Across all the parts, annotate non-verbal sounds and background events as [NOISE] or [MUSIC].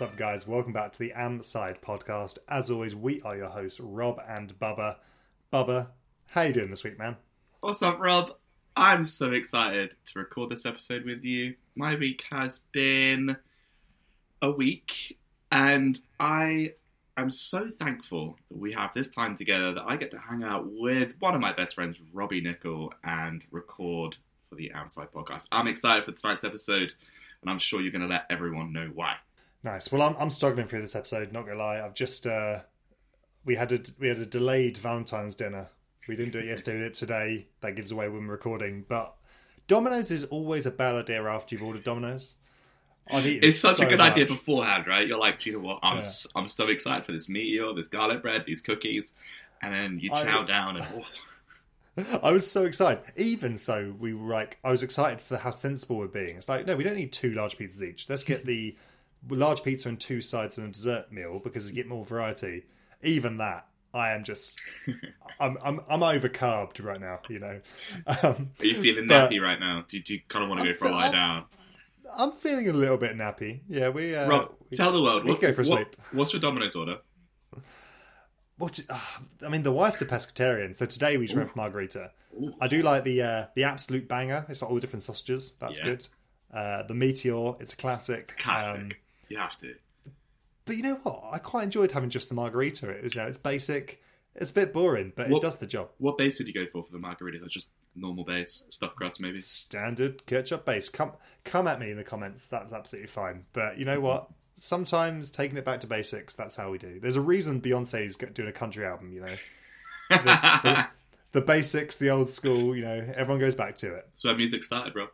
What's up, guys? Welcome back to the Am Side podcast. As always, we are your hosts, Rob and Bubba. Bubba, how you doing this week, man? What's up, Rob? I'm so excited to record this episode with you. My week has been a week, and I am so thankful that we have this time together that I get to hang out with one of my best friends, Robbie Nickel, and record for the Am Side podcast. I'm excited for tonight's episode, and I'm sure you're going to let everyone know why. Nice. Well, I'm, I'm struggling through this episode. Not gonna lie, I've just uh, we had a we had a delayed Valentine's dinner. We didn't do it yesterday. We did it today. That gives away when we're recording. But Domino's is always a bad idea after you've ordered Domino's. It's such so a good idea beforehand, right? You're like, do you know what? I'm Yeah. s- I'm so excited for this meal, this garlic bread, these cookies, and then you I- chow down and oh, [LAUGHS] I was so excited. Even so, we were like, I was excited for how sensible we're being. It's like, no, we don't need two large pizzas each. Let's get the large pizza and two sides and a dessert meal because you get more variety. Even that, I am just, [LAUGHS] I'm, I'm, I'm over carbed right now. You know, um, Are you feeling nappy right now? Do, do you kind of want to I'm go for a lie I'm- down? I'm feeling a little bit nappy. Yeah, we. Uh, Rob, we- tell the world. we What, go for a what- sleep. What's your Domino's order? What? Uh, I mean, the wife's a pescatarian, so today we just went for margarita. Ooh. I do like the uh, the absolute banger. It's got all the different sausages. That's Yeah. good. Uh, the Meateor, it's a classic. Classic. Um, you have to. but you know what? I quite enjoyed having just the margarita. It was, you know, it's basic. It's a bit boring, but What- it does the job. What base did you go for for the margaritas? Just normal base, stuffed crust, maybe. Standard ketchup base. Come come at me in the comments. That's absolutely fine. But you know mm-hmm. what? Sometimes taking it back to basics. That's how we do. There's a reason Beyonce's doing a country album. You know, [LAUGHS] the, the basics, the old school. You know, everyone goes back to it. That's where music started, bro.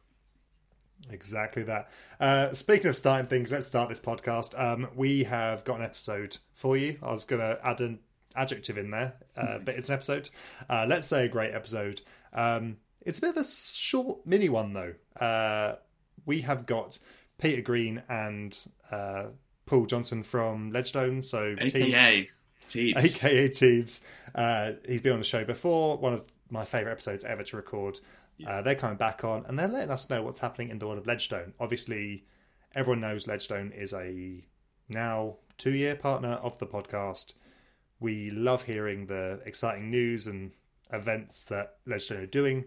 Exactly that. Uh, speaking of starting things, let's start this podcast. Um, we have got an episode for you. I was going to add an adjective in there, uh, [LAUGHS] but it's an episode. Uh, let's say a great episode. Um, it's a bit of a short mini one, though. Uh, we have got Peter Green and uh, Paul Johnson from Ledgestone. So AKA Teebs. aka Teebs. Uh, he's been on the show before. One of my favourite episodes ever to record. Uh, they're coming back on and they're letting us know what's happening in the world of Ledgestone. Obviously, everyone knows Ledgestone is a now two year partner of the podcast. We love hearing the exciting news and events that Ledgestone are doing.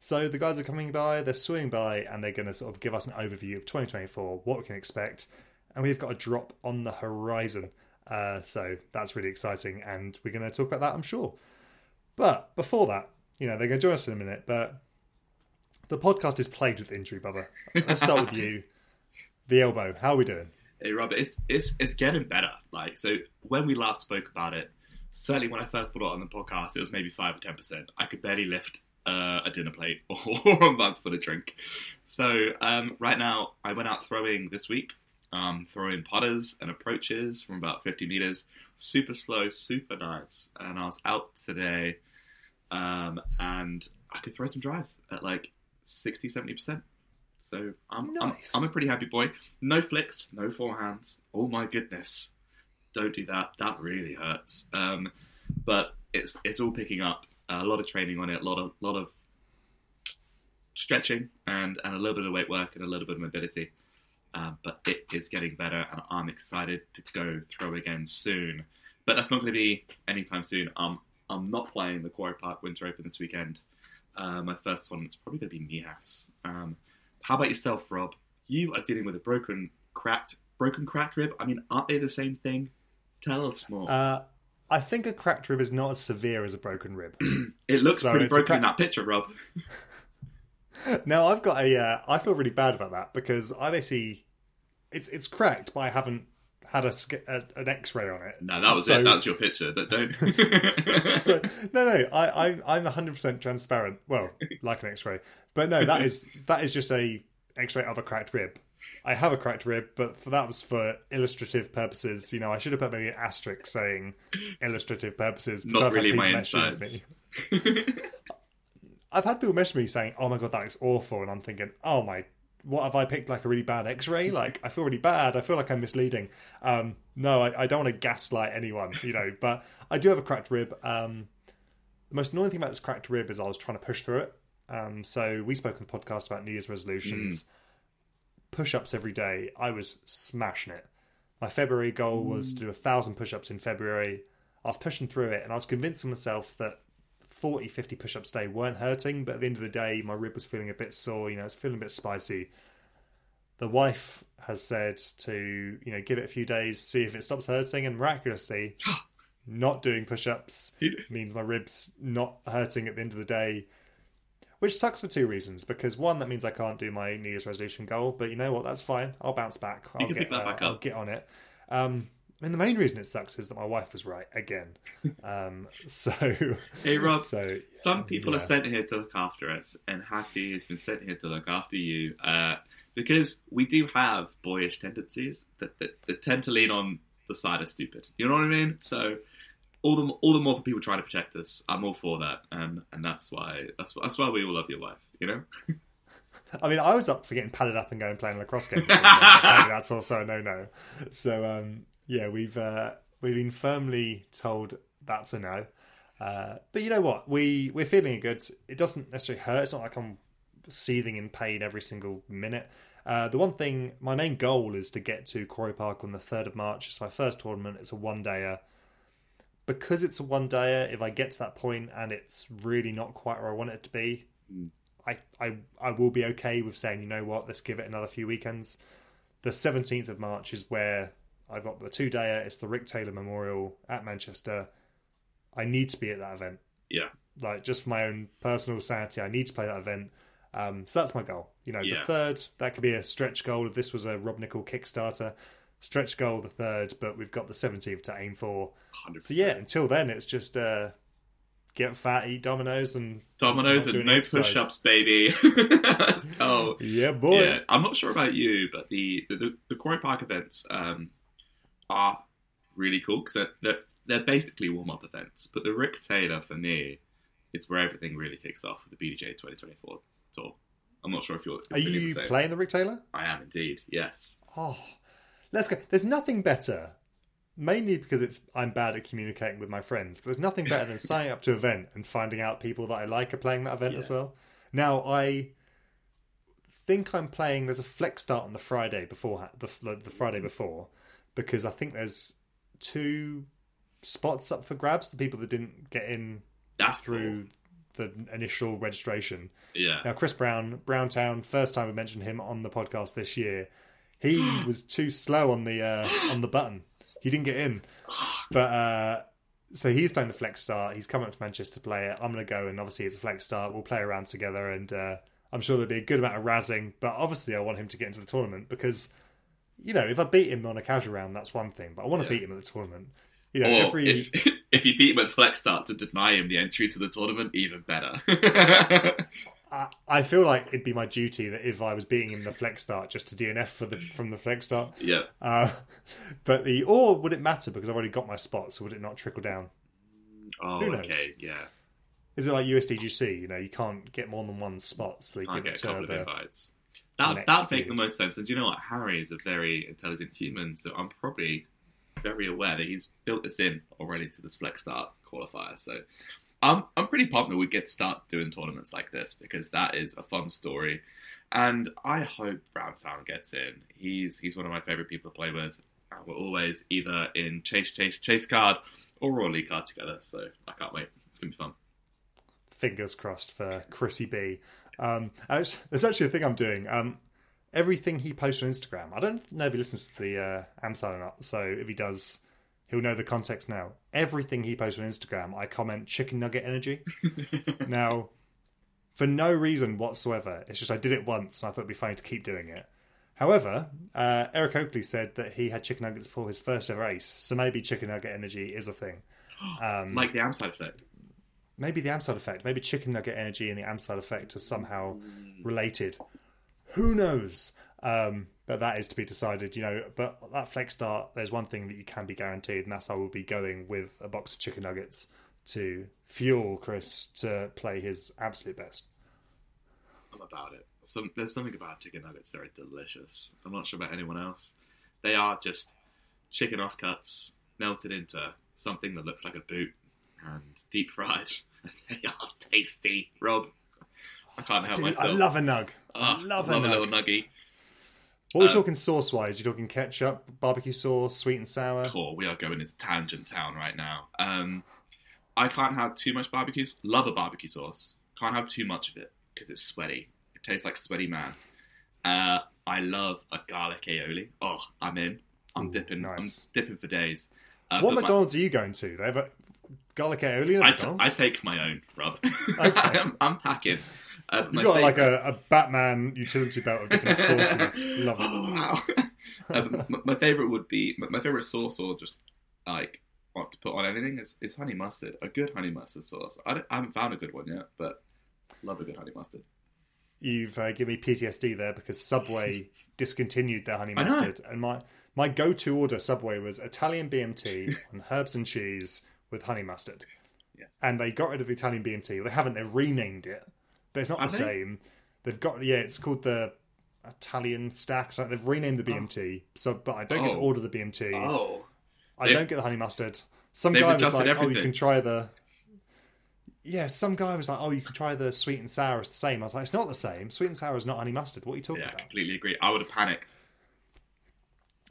So the guys are coming by, they're swinging by, and they're going to sort of give us an overview of 2024, what we can expect, and we've got a drop on the horizon. Uh, so that's really exciting, and we're going to talk about that, I'm sure. But before that, you know, they're going to join us in a minute, but the podcast is plagued with injury, Bubba. Let's start with you. [LAUGHS] The elbow, how are we doing? Hey, Robert, it's, it's, it's getting better. Like, so when we last spoke about it, certainly when I first put it on the podcast, it was maybe 5 or 10%. I could barely lift uh, a dinner plate [LAUGHS] or a mug full of drink. So um, right now, I went out throwing this week, um, throwing putters and approaches from about 50 meters. Super slow, super nice. And I was out today um, and I could throw some drives at like 60, 70%. So I'm, Nice. I'm, I'm a pretty happy boy. No flicks, no forehands. Oh my goodness. Don't do that. That really hurts. Um, but it's it's all picking up. a lot of training on it, a lot of lot of stretching and, and a little bit of weight work and a little bit of mobility. Um, but it is getting better, and I'm excited to go throw again soon. But that's not going to be anytime soon. Um, I'm not playing the Quarry Park Winter Open this weekend. Uh, my first tournament's probably going to be Mihas. Um, how about yourself, Rob? You are dealing with a broken, cracked, broken, cracked rib. I mean, aren't they the same thing? Tell us more. Uh, I think a cracked rib is not as severe as a broken rib. [CLEARS THROAT] it looks so pretty it's broken in that picture, Rob. [LAUGHS] [LAUGHS] now I've got a. Uh, I feel really bad about that because I basically it's it's cracked, but I haven't had a, a an X-ray on it. No, that was So- it. That's your picture. That don't. [LAUGHS] so no, no, I, I I'm 100 percent transparent. Well, [LAUGHS] like an X-ray, but no, that is that is just a X-ray of a cracked rib. I have a cracked rib, but for that was for illustrative purposes. You know, I should have put maybe an asterisk saying illustrative purposes. Not I've really my insides. [LAUGHS] I've had people message me saying, "Oh my god, that looks awful," and I'm thinking, "Oh my, what have I picked? Like a really bad X-ray? Like I feel really bad. I feel like I'm misleading." Um, no, I, I don't want to gaslight anyone, you know. But I do have a cracked rib. Um, the most annoying thing about this cracked rib is I was trying to push through it. Um, so we spoke on the podcast about New Year's resolutions, push-ups every day. I was smashing it. My February goal was to do a thousand push ups in February. I was pushing through it and I was convincing myself that 40, 50 push ups a day weren't hurting, but at the end of the day, my rib was feeling a bit sore, you know, it's feeling a bit spicy. The wife has said to, you know, give it a few days, see if it stops hurting, and miraculously, [GASPS] not doing push ups means my ribs not hurting at the end of the day. Which sucks for two reasons. Because one, that means I can't do my New Year's resolution goal. But you know what? That's fine. I'll bounce back. I'll can get pick that uh, back I'll get on it. Um, I mean, the main reason it sucks is that my wife was right again. [LAUGHS] Um, so, Hey Rob, so some people yeah. are sent here to look after us, and Hattie has been sent here to look after you uh, because we do have boyish tendencies that, that, that tend to lean on the side of stupid. You know what I mean? So all the all the more for people trying to protect us. I'm all for that, and and that's why that's that's why we all love your wife. You know? [LAUGHS] I mean, I was up for getting padded up and going playing lacrosse games. [LAUGHS] That's also a no-no. So, um, yeah, we've uh, we've been firmly told that's a no. Uh, but you know what? We we're feeling good. It doesn't necessarily hurt. It's not like I'm seething in pain every single minute. Uh, the one thing, my main goal is to get to Quarry Park on the third of March. It's my first tournament. It's a one dayer. Because it's a one dayer, if I get to that point and it's really not quite where I want it to be, I, I I will be okay with saying, you know what, let's give it another few weekends. The 17th of March is where I've got the two dayer. It's the Rick Taylor Memorial at Manchester. I need to be at that event. Yeah. Like just for my own personal sanity, I need to play that event. Um, so that's my goal. You know, Yeah. the third that could be a stretch goal if this was a Rob Nickel Kickstarter. Stretch goal the third, but we've got the 17th to aim for. 100%. So yeah, until then, it's just uh, get fat, eat Dominoes, and Dominoes and no exercise. push-ups, baby. [LAUGHS] Let's go. yeah, boy. Yeah, I'm not sure about you, but the the, the, the Quarry Park events um, are really cool because they're, they're they're basically warm up events. But the Rick Taylor for me is where everything really kicks off with the BDJ 2024 tour. I'm not sure if you're, Are if you're you the playing the Rick Taylor? I am indeed. Yes. Oh, let's go. There's nothing better, mainly because it's I'm bad at communicating with my friends. There's nothing better than signing up to an event and finding out people that I like are playing that event as well. Now I think I'm playing. There's a flex start on the Friday before the, the Friday before because I think there's two spots up for grabs. The people that didn't get in That's through the initial registration. Yeah. Now, Chris Brown, Browntown, first time we mentioned him on the podcast this year, he [GASPS] was too slow on the uh, on the button. He didn't get in, but uh, so he's playing the flex start. He's coming up to Manchester to play it. I'm going to go, and obviously it's a flex start. We'll play around together, and uh, I'm sure there'll be a good amount of razzing. But obviously, I want him to get into the tournament because you know if I beat him on a casual round, that's one thing. But I want to Yeah. beat him at the tournament. You know, Or every if [LAUGHS] if you beat him with flex start to deny him the entry to the tournament, even better. [LAUGHS] I, I feel like it'd be my duty that if I was beating him the flex start, just to DNF for the from the flex start. yeah. Uh, [LAUGHS] but the or would it matter because I've already got my spot, so would it not trickle down? Oh, Who knows? okay. Yeah. Is it like USDGC? You know, you can't get more than one spot, so they Can't give get it a to couple of the. invites. That that make the most sense. And you know what? Harry is a very intelligent human, so I'm probably very aware that he's built this in already to this flex start qualifier. So I'm I'm pretty pumped that we get to start doing tournaments like this because that is a fun story. And I hope Browntown gets in. He's he's one of my favorite people to play with. And we're always either in chase chase chase card or Royal League card together. So I can't wait. It's gonna be fun. Fingers crossed for Chrissy B. Um, there's actually a thing I'm doing. Um, everything he posts on Instagram. I don't know if he listens to the uh, Am Side or not. So if he does, he'll know the context now. Everything he posts on Instagram, I comment chicken nugget energy. [LAUGHS] now, for no reason whatsoever, it's just I did it once and I thought it'd be funny to keep doing it. However, uh, Eric Oakley said that he had chicken nuggets for his first ever ace, so maybe chicken nugget energy is a thing. [GASPS] Um, like the Amside effect. Maybe the Amside effect, maybe chicken nugget energy and the Amside effect are somehow related. Who knows? Um, but that is to be decided, you know. But that flex start, there's one thing that you can be guaranteed, and that's I will be going with a box of chicken nuggets to fuel Chris to play his absolute best. I'm about it. Some, there's something about chicken nuggets that are delicious. I'm not sure about anyone else. They are just chicken offcuts melted into something that looks like a boot and deep fried. [LAUGHS] they are tasty, Rob. I can't help Dude, myself. I love a nug. Ah, I love a love a nug. little nuggy. What are we Uh, talking sauce wise? You're talking ketchup, barbecue sauce, sweet and sour? Cool. We are going into tangent town right now. Um, I can't have too much barbecue. Love a barbecue sauce. Can't have too much of it because it's sweaty. It tastes like sweaty man. Uh, I love a garlic aioli. Oh, I'm in. I'm Ooh, dipping. nice. I'm dipping for days. Uh, what but my- McDonald's are you going to? They have a garlic aioli at I, t-? I take my own, Rob. [LAUGHS] Okay. I'm, I'm packing. Uh, You've got like a, a Batman utility belt of different [LAUGHS] sauces. Love it. Oh, wow. [LAUGHS] um, my, my favorite would be my, my favorite sauce, or just like what to put on anything is, is honey mustard. A good honey mustard sauce. I, I haven't found a good one yet, but love a good honey mustard. You've uh, given me PTSD there because Subway discontinued their honey mustard, and my my go to order Subway was Italian BMT on herbs and cheese with honey mustard. Yeah. And they got rid of the Italian BMT. Well, they haven't. they've renamed it, but it's not Have the they? same. They've got yeah. It's called the Italian stack. So they've renamed the BMT. So, but I don't get to Oh. order the BMT. Oh, I They've- don't get the honey mustard. Some They've guy was adjusted like, "Oh, you everything. can try the." Yeah, some guy was like, "Oh, you can try the sweet and sour. It's the same." I was like, "It's not the same. Sweet and sour is not honey mustard. What are you talking about? yeah, about?" completely agree. I would have panicked.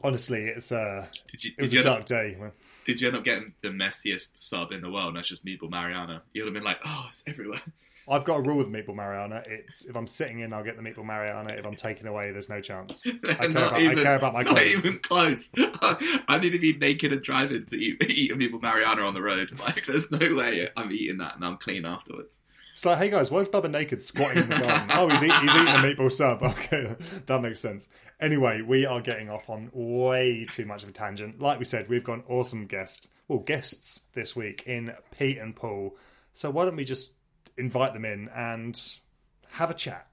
Honestly, it's uh, Did you? it was you, a end dark day. Did you end up getting the messiest sub in the world? And that's just meatball Mariana. You'd have been like, oh, it's everywhere. I've got a rule with meatball Mariana. It's if I'm sitting in, I'll get the meatball Mariana. If I'm taking away, there's no chance. [LAUGHS] I care, Not about, even- I care about my Not clothes. even close. [LAUGHS] I need to be naked and driving to eat, eat a meatball Mariana on the road. [LAUGHS] Like, there's no way I'm eating that and I'm clean afterwards. It's like, hey guys, why is Bubba naked squatting in the garden? oh, he's, eat, he's eating a meatball sub. [LAUGHS] Okay, that makes sense. Anyway, we are getting off on way too much of a tangent. Like we said, we've got an awesome guest, well, guests this week in Pete and Paul. So why don't we just invite them in and have a chat?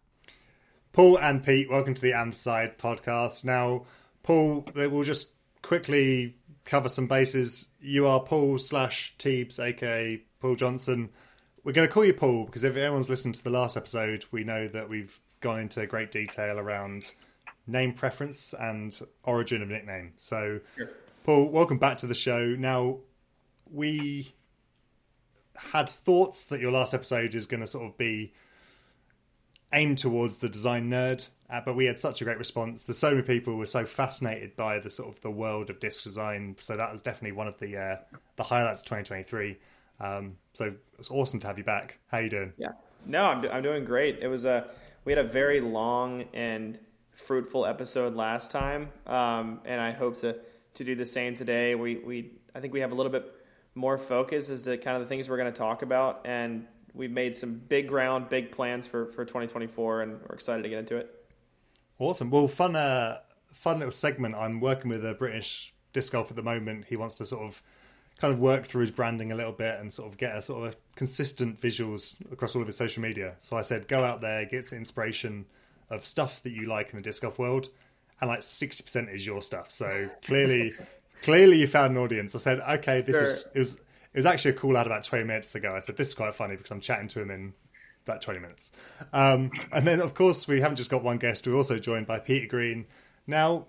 Paul and Pete, welcome to the And podcast. Now, Paul, we'll just quickly cover some bases. You are Paul slash Teebs, aka Paul Johnson. We're going to call you Paul because if everyone's listened to the last episode, we know that we've gone into great detail around name preference and origin of nickname. So, Paul, welcome back to the show. Now, we had thoughts that your last episode is going to sort of be aimed towards the design nerd, uh, but we had such a great response. The so many people were so fascinated by the sort of the world of disc design, so that was definitely one of the uh, the highlights of 2023. Um, so it's awesome to have you back. How you doing? Yeah. No, I'm, I'm doing great. It was a we had a very long and fruitful episode last time, um, and I hope to to do the same today. We we I think we have a little bit more focus as to kind of the things we're going to talk about, and we've made some big ground, big plans for for 2024, and we're excited to get into it. Awesome. Well, fun, uh, fun little segment. I'm working with a British disc golf at the moment. He wants to sort of kind of work through his branding a little bit and sort of get a sort of a consistent visuals across all of his social media. So I said, go out there, get some inspiration of stuff that you like in the disc golf world, and like sixty percent is your stuff. So clearly, [LAUGHS] clearly you found an audience. I said, okay, this is it was it was actually a call out about twenty minutes ago. I said this is quite funny because I'm chatting to him in that 20 minutes. Um, and then, of course, we haven't just got one guest, we're also joined by Peter Green. Now,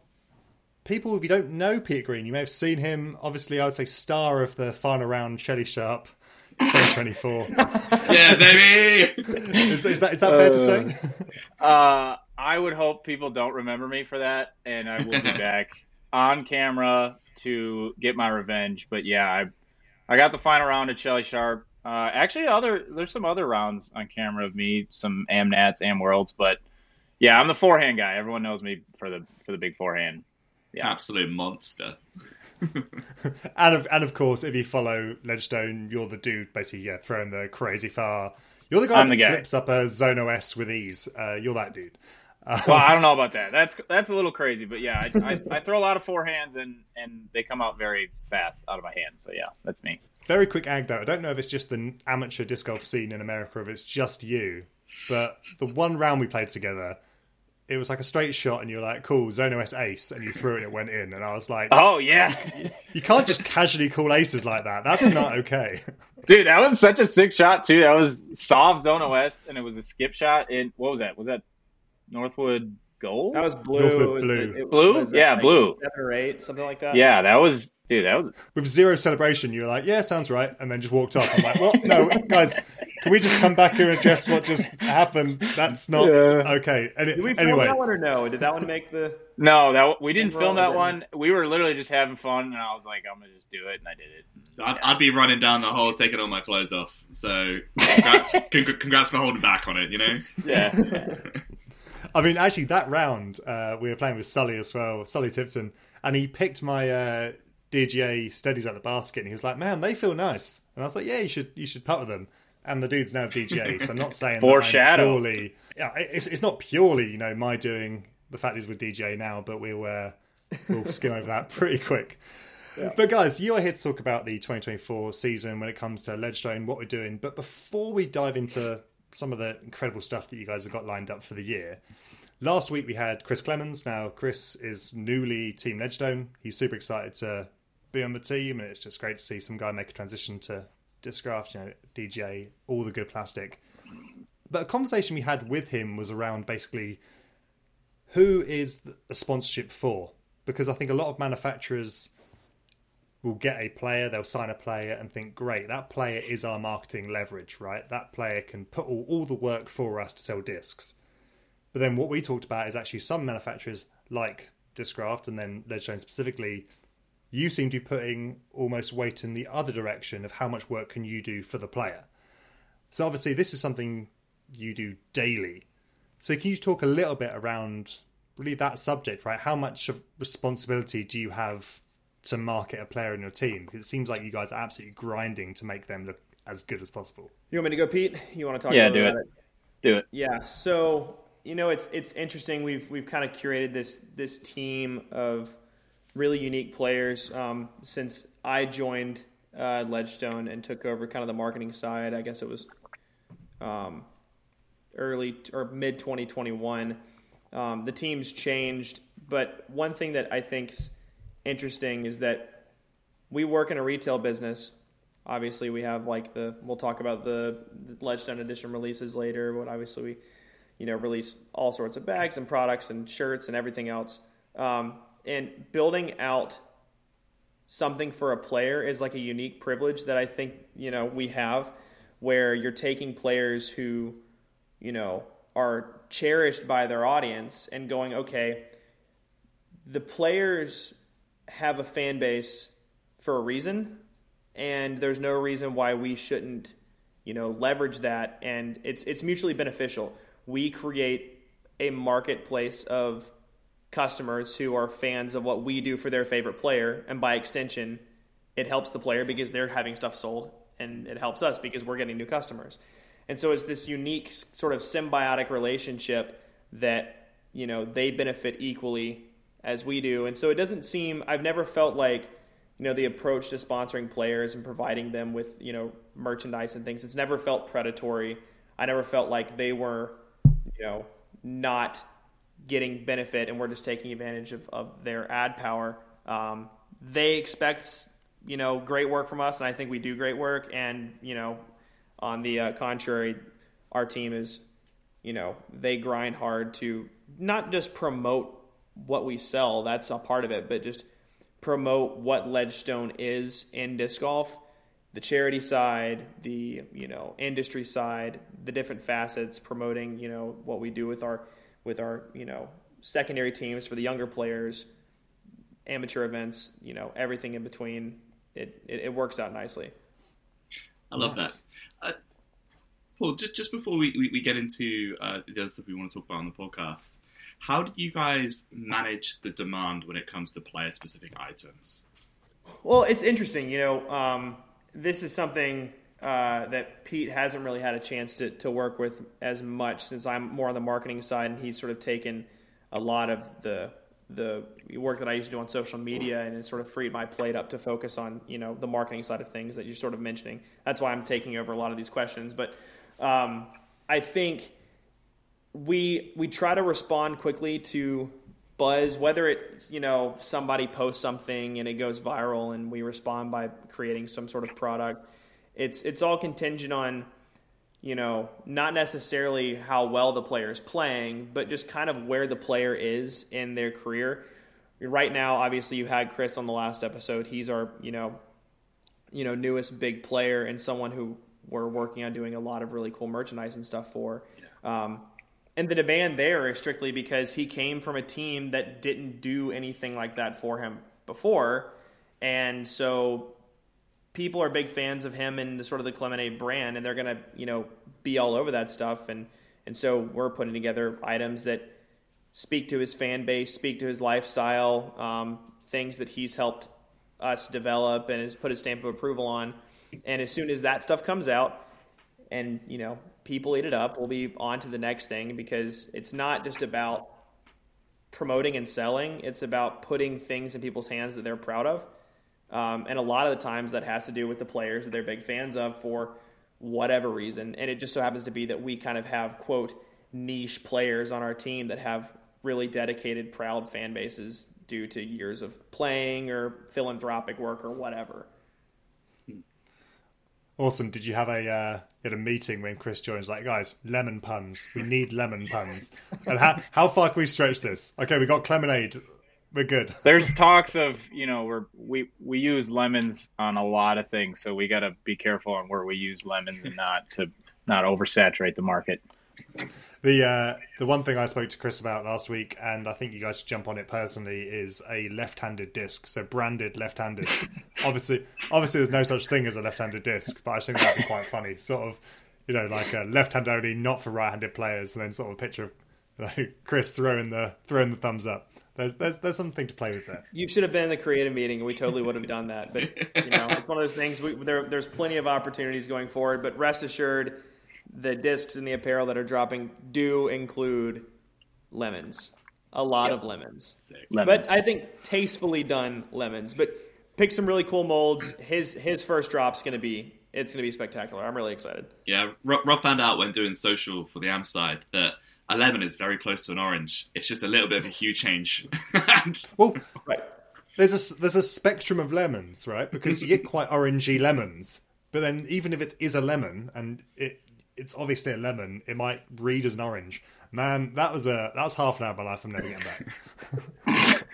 people, if you don't know Peter Green, you may have seen him, obviously, I would say, star of the final round Shelly Sharp 2024. [LAUGHS] Yeah, baby! is, is that, is that fair to say? Uh, I would hope people don't remember me for that, and I will be [LAUGHS] back on camera to get my revenge. But yeah, I I got the final round at Shelly Sharp. Uh, actually, other there's some other rounds on camera of me, some Amnats, Am Worlds, but yeah, I'm the forehand guy. Everyone knows me for the for the big forehand. Yeah. Absolute monster. [LAUGHS] and, of, and of course, if you follow Ledgestone, you're the dude basically, yeah, throwing the crazy far. You're the guy I'm that the flips up a Zone OS with ease. Uh, you're that dude. Um, [LAUGHS] Well, I don't know about that. That's that's a little crazy, but yeah, I, I, I throw a lot of forehands and and they come out very fast out of my hands. So yeah, that's me. Very quick anecdote. I don't know if it's just the amateur disc golf scene in America, or if it's just you, but the one round we played together, it was like a straight shot, and you're like, "Cool, Zone OS ace," and you threw it, and it went in, and I was like, Oh yeah. [LAUGHS] "You can't just casually call aces like that. That's not okay." [LAUGHS] Dude, that was such a sick shot too. That was soft zone OS, and it was a skip shot. In what was that? Was that Northwood gold. That was blue. Northwood It was- blue. it- Blue? was it Yeah, like blue. Seven or eight, something like that. yeah, that was dude. That was With zero celebration, you were like, "Yeah, sounds right," and then just walked off. I'm like, "Well, no, [LAUGHS] guys, can we just come back here and address what just happened? That's not Yeah. okay." Any, Did we film anyway, that one or no? Did that one make the? no. That we didn't film that one. We were literally just having fun, and I was like, I'm gonna just do it, and I did it. So I'd, I'd be running down the hall, taking all my clothes off. So congrats, [LAUGHS] congrats for holding back on it. You know. Yeah. [LAUGHS] I mean, actually, that round uh, we were playing with Sully as well, Sully Tipton, and he picked my uh, DGA steadies at the basket, and he was like, "Man, they feel nice," and I was like, "Yeah, you should you should putt with them." And the dude's now DGA, so I'm not [LAUGHS] saying Foreshadow. purely. Yeah, it's it's not purely you know my doing. The fact is with DGA now, but we'll uh, we'll skim over that [LAUGHS] pretty quick. But guys, you are here to talk about the 2024 season when it comes to Ledgestone, what we're doing. But before we dive into some of the incredible stuff that you guys have got lined up for the year, last week we had Chris Clemons. Now Chris is newly Team Ledgestone. He's super excited to be on the team, and it's just great to see some guy make a transition to Discraft, you know, DJ, all the good plastic. But a conversation we had with him was around basically who is the sponsorship for? Because I think a lot of manufacturers will get a player, they'll sign a player and think, great, that player is our marketing leverage, right? That player can put all, all the work for us to sell discs. But then what we talked about is actually some manufacturers like Discraft and then Ledgestone specifically, you seem to be putting almost weight in the other direction of how much work can you do for the player. So obviously this is something you do daily. So can you talk a little bit around really that subject, right? How much of responsibility do you have to market a player in your team? Because it seems like you guys are absolutely grinding to make them look as good as possible. You want me to go, Pete? You want to talk? Yeah, do bit it. it? Do it. Yeah. So you know, it's it's interesting. We've we've kind of curated this this team of really unique players um, since I joined uh, Ledgestone and took over kind of the marketing side. I guess it was um, early or mid 2021. Um, the team's changed, but one thing that I think's interesting is that we work in a retail business. Obviously, we have like the we'll talk about the, the Ledgestone edition releases later, but obviously we you know release all sorts of bags and products and shirts and everything else. Um, and building out something for a player is like a unique privilege that I think you know we have, where you're taking players who you know are cherished by their audience and going, okay, the players have a fan base for a reason, and there's no reason why we shouldn't, you know, leverage that. And it's it's mutually beneficial. We create a marketplace of customers who are fans of what we do for their favorite player, and by extension, it helps the player because they're having stuff sold, and it helps us because we're getting new customers. And so it's this unique sort of symbiotic relationship that you know they benefit equally as we do. And so it doesn't seem I've never felt like you know the approach to sponsoring players and providing them with you know merchandise and things. It's never felt predatory. I never felt like they were you know not getting benefit and we're just taking advantage of, of their ad power. Um, they expect you know great work from us, and I think we do great work. And you know, on the uh, contrary, our team is you know they grind hard to not just promote what we sell. That's a part of it, but just promote what Ledgestone is in disc golf. The charity side, the you know industry side, the different facets, promoting you know what we do with our with our you know secondary teams for the younger players, amateur events, you know everything in between. It it, it works out nicely. I love Nice. that. Uh, Paul, just, just before we, we, we get into uh, the other stuff we want to talk about on the podcast, how do you guys manage the demand when it comes to player specific items? Well, it's interesting. You know, um, this is something uh, that Pete hasn't really had a chance to, to work with as much since I'm more on the marketing side, and he's sort of taken a lot of the the work that I used to do on social media, and it sort of freed my plate up to focus on you know the marketing side of things that you're sort of mentioning. That's why I'm taking over a lot of these questions. But um, I think we we try to respond quickly to buzz whether it you know somebody posts something and it goes viral and we respond by creating some sort of product it's it's all contingent on you know, not necessarily how well the player is playing, but just kind of where the player is in their career. Right now, obviously, you had Chris on the last episode. He's our, you know, you know, newest big player and someone who we're working on doing a lot of really cool merchandise and stuff for. Um, and the demand there is strictly because he came from a team that didn't do anything like that for him before, and so people are big fans of him and the sort of the Clemonade brand, and they're gonna you know be all over that stuff, and and so we're putting together items that speak to his fan base, speak to his lifestyle, um, things that he's helped us develop and has put a stamp of approval on. And as soon as that stuff comes out, and you know people eat it up, we'll be on to the next thing because it's not just about promoting and selling; it's about putting things in people's hands that they're proud of. Um, and a lot of the times that has to do with the players that they're big fans of for whatever reason. And it just so happens to be that we kind of have quote niche players on our team that have really dedicated, proud fan bases due to years of playing or philanthropic work or whatever. Awesome. Did you have a uh, at a meeting when Chris joins? Like, guys, lemon puns. We need lemon puns. And how how far can we stretch this? Okay, we got Clemonade. We're good. [LAUGHS] There's talks of you know we're we we use lemons on a lot of things, so we got to be careful on where we use lemons and not to not oversaturate the market. The uh, the one thing I spoke to Chris about last week, and I think you guys should jump on it personally, is a left-handed disc. So branded left-handed. [LAUGHS] obviously, obviously, there's no such thing as a left-handed disc, but I think that'd be quite funny. Sort of, you know, like a left-hand only, not for right-handed players, and then sort of a picture of like, [LAUGHS] Chris throwing the throwing the thumbs up. There's, there's there's something to play with there. You should have been in the creative meeting, and we totally would have done that. But you know, it's one of those things. We, there, there's plenty of opportunities going forward. But rest assured, the discs and the apparel that are dropping do include lemons, a lot yep. of lemons. Lemon. But I think tastefully done lemons. But pick some really cool molds. His his first drop's going to be it's going to be spectacular. I'm really excited. Yeah, Rob found out when doing social for the AM side that a lemon is very close to an orange. It's just a little bit of a hue change. [LAUGHS] and... Well, right. There's a there's a spectrum of lemons, right? Because you get quite orangey lemons, but then even if it is a lemon and it it's obviously a lemon. It might read as an orange. Man, that was a that was half an hour of my life. I'm never getting back.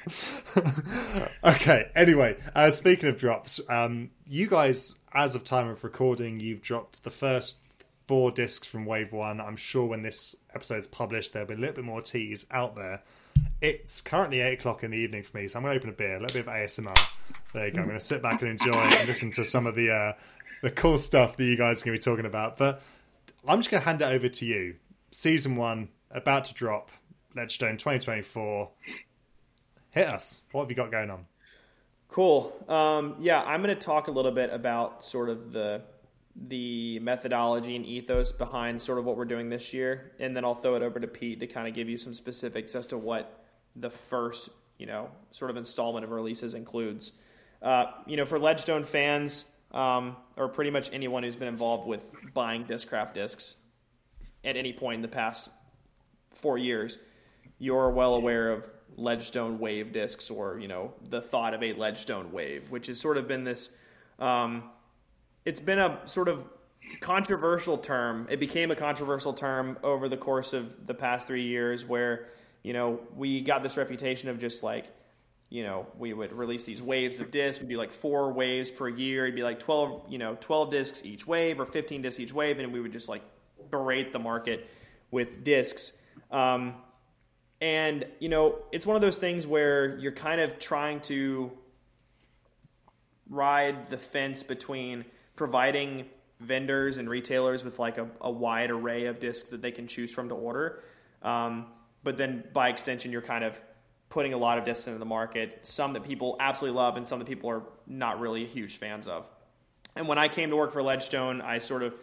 [LAUGHS] okay. Anyway, uh, speaking of drops, um, you guys, as of time of recording, you've dropped the first four discs from Wave One. I'm sure when this episode's published, there'll be a little bit more teas out there. It's currently eight o'clock in the evening for me, so I'm going to open a beer, a little bit of ASMR. There you go. I'm going to sit back and enjoy and listen to some of the uh, the cool stuff that you guys are going to be talking about. But I'm just going to hand it over to you. Season one about to drop. Ledgestone 2024. Hit us. What have you got going on? Cool. Um, yeah, I'm going to talk a little bit about sort of the the methodology and ethos behind sort of what we're doing this year, and then I'll throw it over to Pete to kind of give you some specifics as to what the first you know sort of installment of releases includes. Uh, you know, for Ledgestone fans, um, or pretty much anyone who's been involved with buying Discraft discs at any point in the past four years, you're well aware of Ledgestone wave discs or, you know, the thought of a Ledgestone wave, which has sort of been this, um, it's been a sort of controversial term. It became a controversial term over the course of the past three years where, you know, we got this reputation of just like, you know, we would release these waves of discs. We'd be like four waves per year. It'd be like 12, you know, 12 discs each wave or 15 discs each wave. And we would just like berate the market with discs. Um, and, you know, it's one of those things where you're kind of trying to ride the fence between providing vendors and retailers with like a, a wide array of discs that they can choose from to order. Um, but then by extension, you're kind of putting a lot of discs into the market, some that people absolutely love and some that people are not really huge fans of. And when I came to work for Ledgestone, I sort of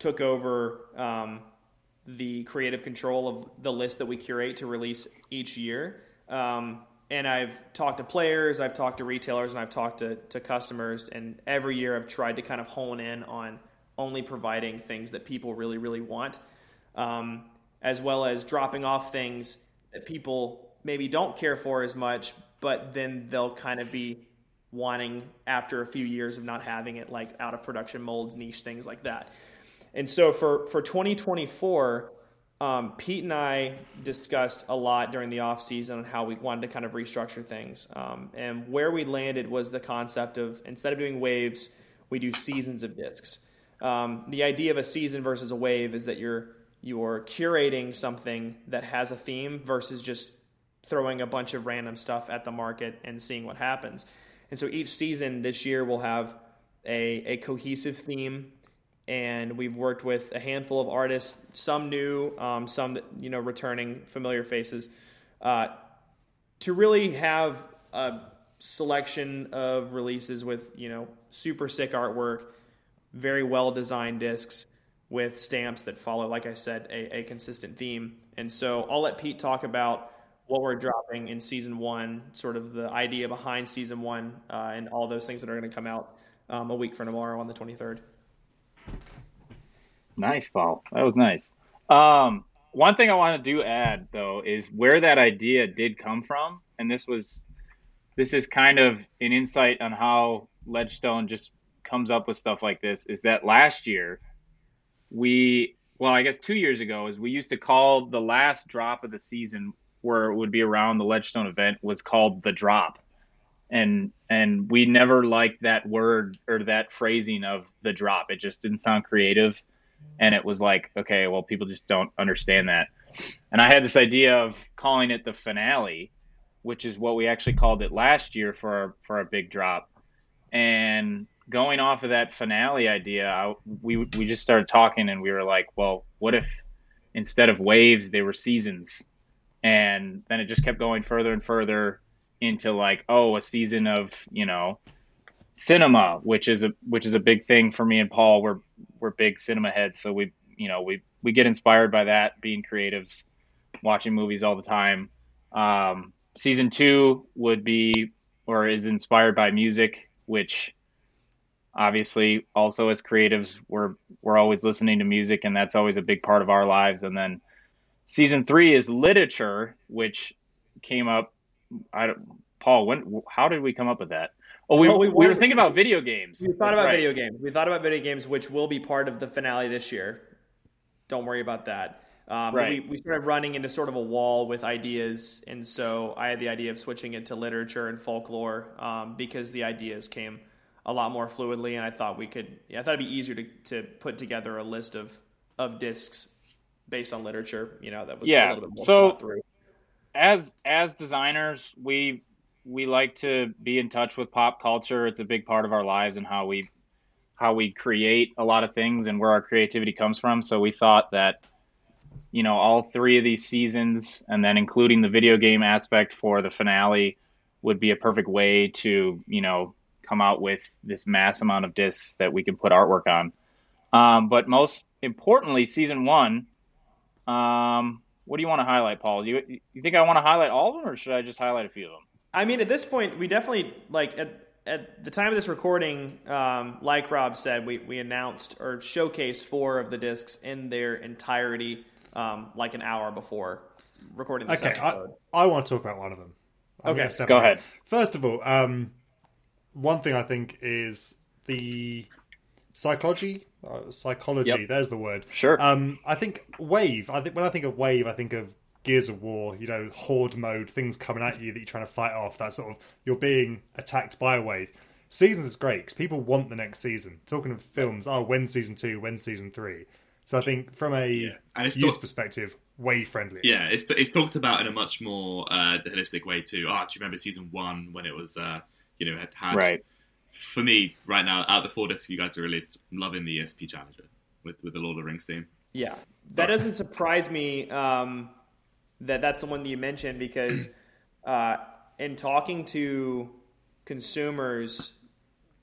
took over um, the creative control of the list that we curate to release each year. Um, and I've talked to players, I've talked to retailers, and I've talked to, to customers. And every year I've tried to kind of hone in on only providing things that people really, really want, um, as well as dropping off things that people maybe don't care for as much, but then they'll kind of be wanting after a few years of not having it, like out of production molds, niche things like that. And so for for 2024, um, Pete and I discussed a lot during the off season on how we wanted to kind of restructure things. Um, and where we landed was the concept of instead of doing waves, we do seasons of discs. Um, the idea of a season versus a wave is that you're you're curating something that has a theme versus just throwing a bunch of random stuff at the market and seeing what happens. And so each season this year will have a, a cohesive theme and we've worked with a handful of artists, some new, um, some that you know returning familiar faces, uh, to really have a selection of releases with you know super sick artwork, very well designed discs with stamps that follow, like I said, a, a consistent theme. And so I'll let Pete talk about what we're dropping in season one, sort of the idea behind season one, uh, and all those things that are going to come out um, a week from tomorrow on the 23rd. Nice, Paul. That was nice. Um, one thing I want to do add though is where that idea did come from, and this was this is kind of an insight on how Ledgestone just comes up with stuff like this. Is that last year we well, I guess two years ago is we used to call the last drop of the season where it would be around the Ledgestone event was called the drop. And and we never liked that word or that phrasing of the drop. It just didn't sound creative and it was like okay well people just don't understand that and i had this idea of calling it the finale which is what we actually called it last year for our, for our big drop and going off of that finale idea I, we we just started talking and we were like well what if instead of waves they were seasons and then it just kept going further and further into like oh a season of you know cinema which is a which is a big thing for me and paul we're we're big cinema heads, so we you know we we get inspired by that being creatives, watching movies all the time. Um, season two would be or is inspired by music, which obviously also as creatives we're we're always listening to music and that's always a big part of our lives and then season 3 is literature which came up I don't Paul when how did we come up with that Oh, we, we, we, were thinking about video games. We thought That's about right. video games. We thought about video games, which will be part of the finale this year. Don't worry about that. Um, right. we, we started running into sort of a wall with ideas, and so I had the idea of switching it to literature and folklore um, because the ideas came a lot more fluidly, and I thought we could. Yeah, I thought it'd be easier to, to put together a list of of discs based on literature. You know, that was yeah. so as as designers, we we like to be in touch with pop culture. It's a big part of our lives and how we how we create a lot of things and where our creativity comes from. So we thought that you know all three of these seasons and then including the video game aspect for the finale would be a perfect way to you know come out with this mass amount of discs that we can put artwork on. Um, but most importantly, season one. Um, what do you want to highlight, Paul? Do you you think I want to highlight all of them, or should I just highlight a few of them? I mean, at this point, we definitely like at at the time of this recording, um, like Rob said, we we announced or showcased four of the discs in their entirety, um, like an hour before recording this okay, episode. I, I want to talk about one of them. I'm okay, go ahead. First of all, um, one thing I think is the psychology. Uh, psychology. Yep. There's the word. Sure. Um, I think wave. I think when I think of wave, I think of Gears of War, you know, horde mode, things coming at you that you're trying to fight off. That sort of you're being attacked by a wave. Seasons is great because people want the next season. Talking of films, oh, when season two, when season three. So I think from a yeah. and it's use talk- perspective, way friendly. Yeah, it's it's talked about in a much more uh, holistic way too. Oh, do you remember season one when it was, uh, you know, had, had right. For me, right now, out of the four discs you guys are released, I'm loving the ESP Challenger with with the Lord of the Rings theme. Yeah, that doesn't surprise me. Um, that that's the one that you mentioned because [CLEARS THROAT] uh, in talking to consumers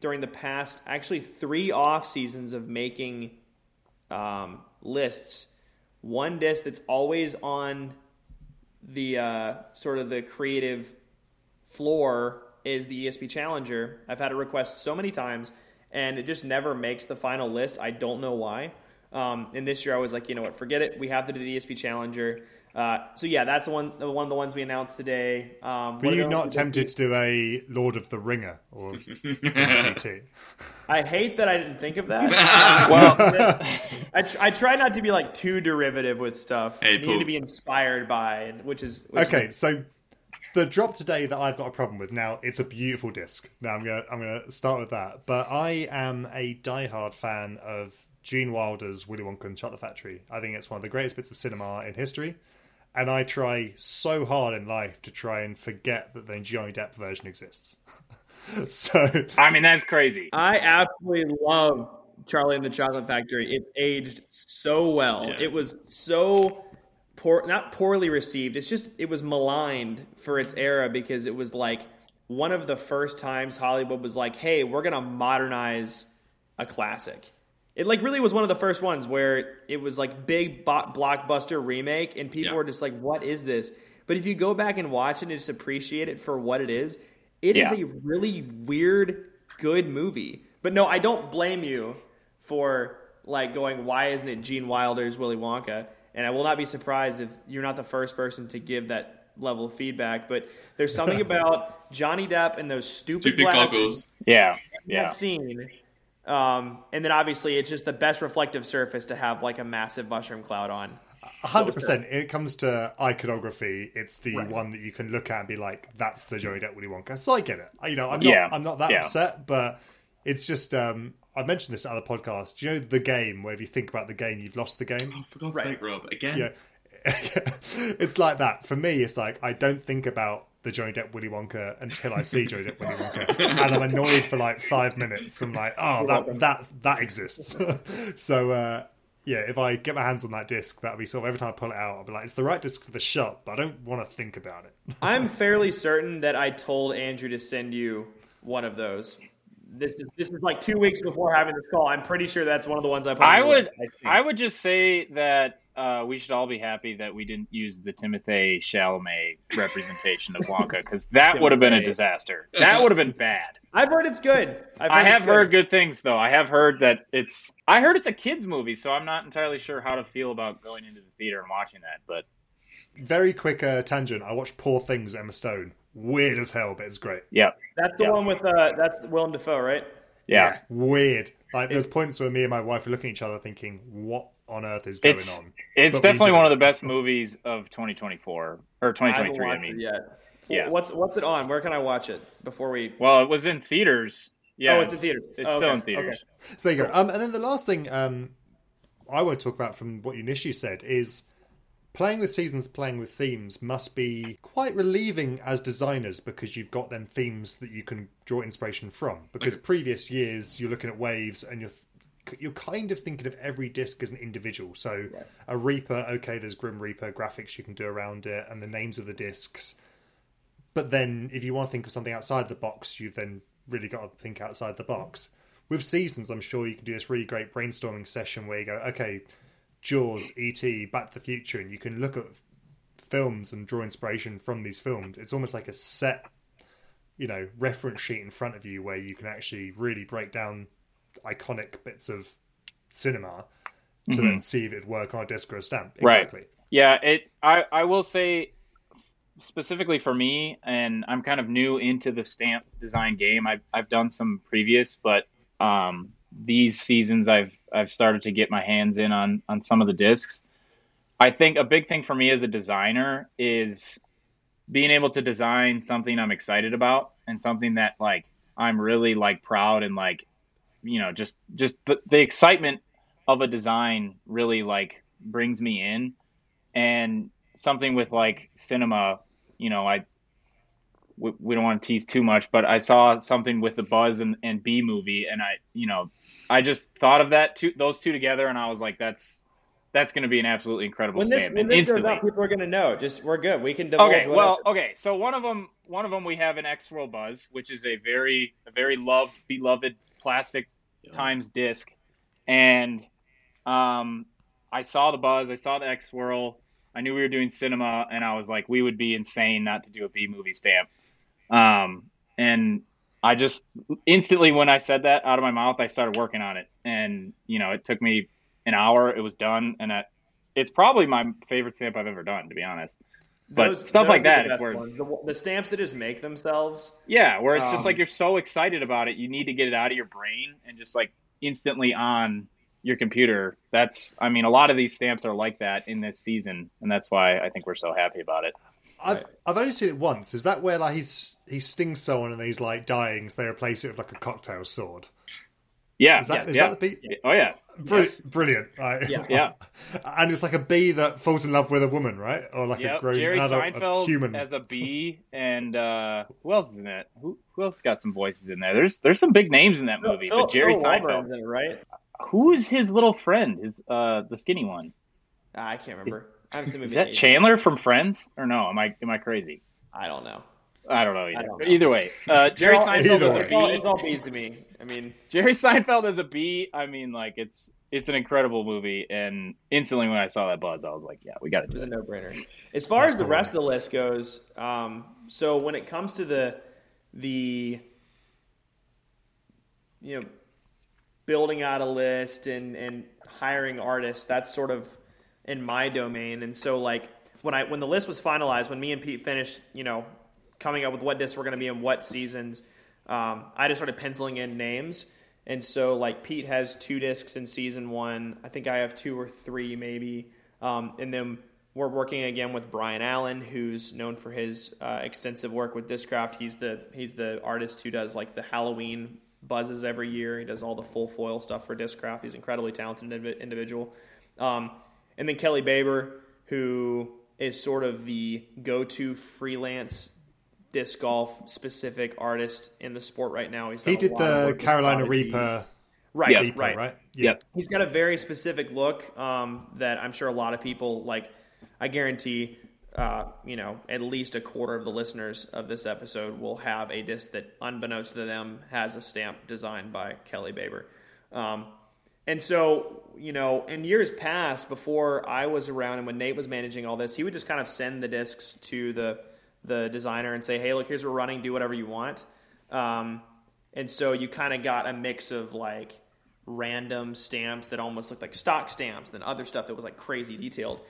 during the past actually three off seasons of making um, lists, one disc that's always on the uh, sort of the creative floor is the ESP Challenger. I've had a request so many times, and it just never makes the final list. I don't know why. Um, and this year I was like, you know what, forget it. We have to do the ESP Challenger. Uh, so yeah, that's the one one of the ones we announced today. Um, Were you not tempted to do a Lord of the Ringer or [LAUGHS] GT? I hate that I didn't think of that. [LAUGHS] Well, [LAUGHS] I, tr- I try not to be like too derivative with stuff. Hey, I need to be inspired by, which is which is- Okay, so the drop today that I've got a problem with now, it's a beautiful disc. Now I'm gonna I'm gonna start with that. But I am a diehard fan of Gene Wilder's Willy Wonka and the Chocolate Factory. I think it's one of the greatest bits of cinema in history. And I try so hard in life to try and forget that the Johnny Depp version exists. [LAUGHS] so I mean that's crazy. I absolutely love Charlie and the Chocolate Factory. It's aged so well. Yeah. It was so poor, not poorly received. It's just it was maligned for its era because it was like one of the first times Hollywood was like, "Hey, we're gonna modernize a classic." It like really was one of the first ones where it was like big bo- blockbuster remake, and people Yeah. were just like, "What is this?" But if you go back and watch it and just appreciate it for what it is, it is Yeah. a really weird, good movie. But no, I don't blame you for like going, "Why isn't it Gene Wilder's Willy Wonka?" And I will not be surprised if you're not the first person to give that level of feedback. But there's something [LAUGHS] about Johnny Depp and those stupid, Stupid glasses goggles. Yeah, yeah. that scene. Um, and then obviously it's just the best reflective surface to have like a massive mushroom cloud on. hundred percent. It comes to iconography. It's the Right. one that you can look at and be like, "That's the Johnny Depp Willy Wonka." So I get it. You know, I'm not. Yeah. I'm not that Yeah. upset, but it's just. um I mentioned this at other podcasts. Do you know the game where if you think about the game, you've lost the game? Oh, for God's Right. sake, Rob. Again. Yeah, [LAUGHS] it's like that for me. It's like I don't think about the Johnny Depp Willy Wonka until I see Johnny Depp Willy Wonka, [LAUGHS] and I'm annoyed for like five minutes. I'm like, oh, that that that exists. [LAUGHS] so uh, yeah, if I get my hands on that disc, that'll be sort of every time I pull it out, I'll be like, it's the right disc for the shop, but I don't want to think about it. I'm fairly certain that I told Andrew to send you one of those. This is this is like two weeks before having this call. I'm pretty sure that's one of the ones I put. I would list, think. I would just say that uh, we should all be happy that we didn't use the Timothée Chalamet representation of Wonka because [LAUGHS] that would have been a disaster. That would have been bad. [LAUGHS] I've heard it's good. I've I have good. heard good things though. I have heard that it's. I heard it's a kids movie, so I'm not entirely sure how to feel about going into the theater and watching that. But Very quick uh, tangent. I watched Poor Things Emma Stone. Weird as hell, but it's great. yeah, That's the Yeah. one with uh, that's Willem Dafoe, right? yeah, weird. Like there's points where me and my wife are looking at each other, thinking, "What on earth is going It's- on?" it's But definitely one of the best movies of 2024 or 2023. I, watched mean, yeah. Yeah. What's what's it on? Where can I watch it before we? well, it was in theaters. Yeah, Oh, it's in theaters. It's Oh, still okay, in theaters. So there you go. Um, and then the last thing um, I want to talk about from what you initially said is playing with seasons, playing with themes must be quite relieving as designers because you've got then themes that you can draw inspiration from. Because previous years you're looking at waves and you're you're kind of thinking of every disc as an individual. So a Reaper, okay, there's Grim Reaper graphics you can do around it and the names of the discs. But then if you want to think of something outside the box, you've then really got to think outside the box. With seasons, I'm sure you can do this really great brainstorming session where you go, okay, Jaws, E.T., Back to the Future, and you can look at films and draw inspiration from these films. It's almost like a set, you know, reference sheet in front of you where you can actually really break down iconic bits of cinema to then see if it'd work on a disc or a stamp. Right. Yeah, it. I I will say specifically for me, and I'm kind of new into the stamp design game. I've I've done some previous, but um, these seasons I've I've started to get my hands in on on some of the discs. I think a big thing for me as a designer is being able to design something I'm excited about and something that like I'm really like proud and like you know just just the, the excitement of a design really like brings me in and something with like cinema you know i we, we don't want to tease too much but i saw something with the buzz and, and Bee Movie and i you know i just thought of that two those two together and i was like that's that's going to be an absolutely incredible When this stamp when and this goes instantly out, people are gonna know. Just we're good. We can divulge okay whatever. well okay so one of them one of them we have an x swirl buzz which is a very a very loved beloved plastic times disc and um i saw the buzz i saw the x swirl i knew we were doing cinema and i was like we would be insane not to do a Bee Movie stamp um and i just instantly when i said that out of my mouth i started working on it and you know it took me an hour it was done and I, it's probably my favorite stamp I've ever done, to be honest. But Those- stuff those like that, it's where the, the stamps that just make themselves. yeah, where it's just Um, like you're so excited about it, you need to get it out of your brain and just like instantly on your computer. That's, I mean, a lot of these stamps are like that in this season, and that's why I think we're so happy about it. I've I've only seen it once. Is that where like he's he stings someone and he's like dying, so they replace it with like a cocktail sword? Yeah, Is that is yeah. that the beat? Oh yeah, Brilliant, brilliant. Like- Yeah. [LAUGHS] Yeah. and it's like a bee that falls in love with a woman, right? Or like a grown Jerry another, a human. as a bee, and uh, who else is in it? Who who else got some voices in there? There's there's some big names in that movie, Phil- but Jerry Phil Seinfeld. In it, right? Who is his little friend? His uh the skinny one. Ah, I can't remember. I haven't seen Is that Chandler from Friends? Or no? Am I am I crazy? I don't know. I don't know either. Don't know. Either way, uh, [LAUGHS] Jerry all- Seinfeld is a all, bee. it's all bees to me. I mean, Jerry Seinfeld is a bee. I mean, like it's it's an incredible movie, and instantly when I saw that buzz, I was like, yeah, we got to it do was a no-brainer. As far That's as the the rest of the list goes, um, so when it comes to the the you know building out a list and and hiring artists, that's sort of in my domain. And so like when I when the list was finalized, when me and Pete finished, you know, coming up with what discs were going to be in what seasons, um, I just started penciling in names. And so like Pete has two discs in season one. I think I have two or three maybe. Um, and then we're working again with Brian Allen, who's known for his uh, extensive work with Discraft. He's the he's the artist who does like the Halloween buzzes every year. He does all the full foil stuff for Discraft. He's an incredibly talented indiv- individual. Um, and then Kelly Baber, who is sort of the go-to freelance disc golf specific artist in the sport right now. He's he did the Carolina Reaper, right? Yeah. Reaper, right, right? Yep. He's got a very specific look um, that I'm sure a lot of people like. I guarantee, uh, you know, at least a quarter of the listeners of this episode will have a disc that, unbeknownst to them, has a stamp designed by Kelly Baber. Um, and so, you know, in years past, before I was around and when Nate was managing all this, he would just kind of send the discs to the the designer and say, "Hey, look, here's what we're running. Do whatever you want." Um, and so you kind of got a mix of like random stamps that almost looked like stock stamps, then other stuff that was like crazy detailed.